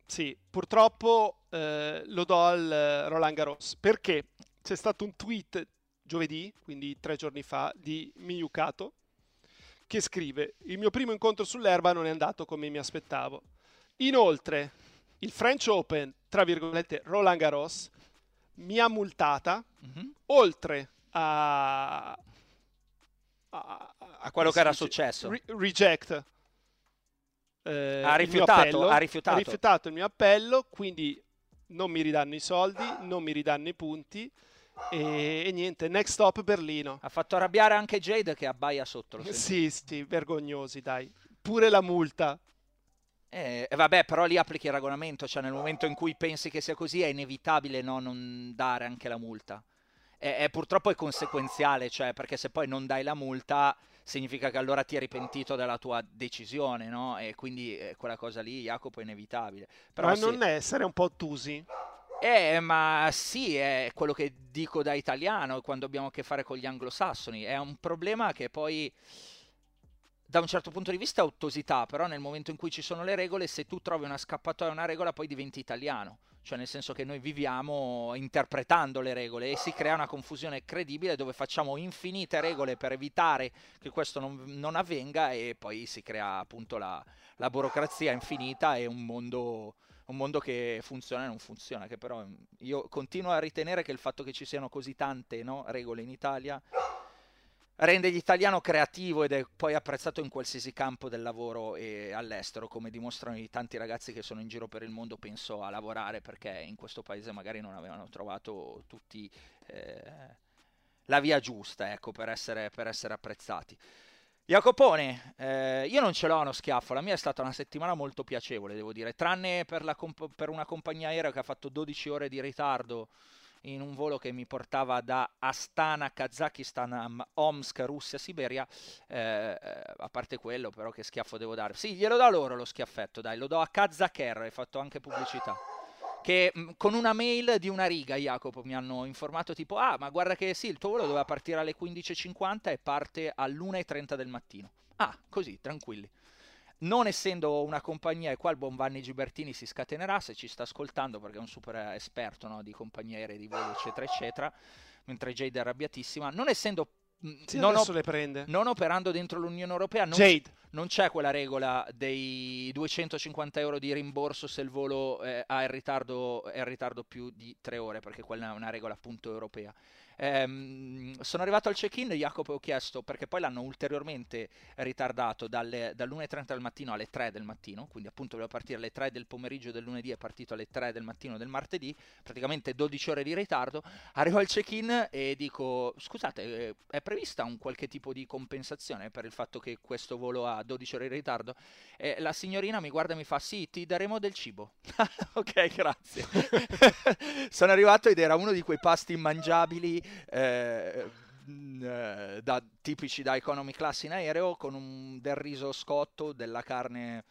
Sì, purtroppo eh, lo do al Roland Garros perché c'è stato un tweet giovedì, quindi tre giorni fa, di Miyukato che scrive il mio primo incontro sull'erba non è andato come mi aspettavo. Inoltre, il French Open, tra virgolette, Roland Garros, mi ha multata, mm-hmm. oltre a, a, a quello che era successo. Re- reject. Eh, ha, rifiutato, appello, ha, rifiutato. ha rifiutato il mio appello, quindi non mi ridanno i soldi, non mi ridanno i punti e, e, niente, next stop Berlino. Ha fatto arrabbiare anche Jade che abbaia sotto. Lo sì, sì, vergognosi, dai. Pure la multa. Eh, vabbè, però lì applichi il regolamento, cioè nel momento in cui pensi che sia così è inevitabile no, non dare anche la multa. E, è, purtroppo è conseguenziale, cioè perché se poi non dai la multa significa che allora ti hai ripentito della tua decisione, no? E quindi eh, quella cosa lì, Jacopo, è inevitabile. Però Ma sì. non è essere un po' ottusi? Eh, ma sì, è quello che dico da italiano quando abbiamo a che fare con gli anglosassoni. È un problema che poi, da un certo punto di vista, è ottosità, però nel momento in cui ci sono le regole, se tu trovi una scappatoia a una regola, poi diventi italiano. Cioè, nel senso che noi viviamo interpretando le regole e si crea una confusione credibile dove facciamo infinite regole per evitare che questo non, non avvenga e poi si crea appunto la, la burocrazia infinita e un mondo un mondo che funziona e non funziona, che però mm, io continuo a ritenere che il fatto che ci siano così tante no, regole in Italia rende l'italiano creativo ed è poi apprezzato in qualsiasi campo del lavoro e all'estero, come dimostrano i tanti ragazzi che sono in giro per il mondo, penso a lavorare perché in questo paese magari non avevano trovato tutti eh, la via giusta ecco, per, essere, per essere apprezzati. Jacopone, eh, io non ce l'ho uno schiaffo, la mia è stata una settimana molto piacevole, devo dire, tranne per, comp- per, una compagnia aerea che ha fatto 12 ore di ritardo in un volo che mi portava da Astana, Kazakistan Omsk, Russia, Siberia. Eh, a parte quello, però, che schiaffo devo dare? Sì, glielo do loro lo schiaffetto, dai, lo do a Kazaker, hai fatto anche pubblicità che mh, con una mail di una riga, Jacopo, mi hanno informato tipo, ah, ma guarda che sì, il tuo volo doveva partire alle 15.50 e parte all'1.30 del mattino. Ah, così, tranquilli. Non essendo una compagnia, e qua il buon Vanni Gibertini si scatenerà se ci sta ascoltando perché è un super esperto no, di compagnie aeree, di volo, eccetera, eccetera, mentre Jade è arrabbiatissima, non essendo Sì, non, op- le prende. non operando dentro l'Unione Europea, non, Jade. non c'è quella regola dei 250 euro di rimborso se il volo eh, ha il ritardo, è in ritardo più di tre ore, perché quella è una regola appunto europea. Ehm, sono arrivato al check-in, Jacopo ho chiesto, perché poi l'hanno ulteriormente ritardato dalle, dall'1.30 del mattino alle 3 del mattino, quindi appunto voleva partire alle 3 del pomeriggio del lunedì, è partito alle 3 del mattino del martedì, praticamente 12 ore di ritardo. Arrivo al check-in e dico, scusate, eh, è prevista un qualche tipo di compensazione per il fatto che questo volo ha 12 ore di ritardo? E la signorina mi guarda e mi fa, sì, ti daremo del cibo. ok, grazie. Sono arrivato ed era uno di quei pasti immangiabili eh, mh, eh, da- tipici da economy class in aereo con un- del riso scotto, della carne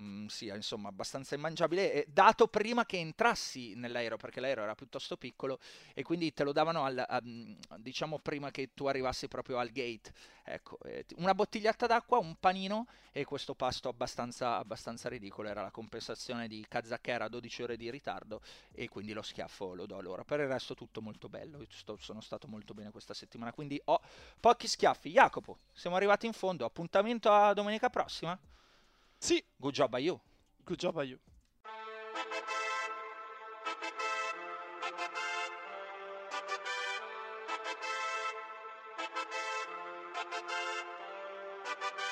mm, sì, insomma, abbastanza immangiabile, e dato prima che entrassi nell'aereo, perché l'aereo era piuttosto piccolo e quindi te lo davano al, a- mm, diciamo prima che tu arrivassi proprio al gate. Ecco, eh, una bottiglietta d'acqua, un panino e questo pasto abbastanza, abbastanza ridicolo. Era la compensazione di Kazakera a 12 ore di ritardo e quindi lo schiaffo lo do a loro. Per il resto tutto molto bello, sto- sono stato molto bene questa settimana, quindi ho pochi schiaffi. Jacopo, siamo arrivati in fondo, appuntamento a domenica prossima? Sì, Good job by you. good job by you.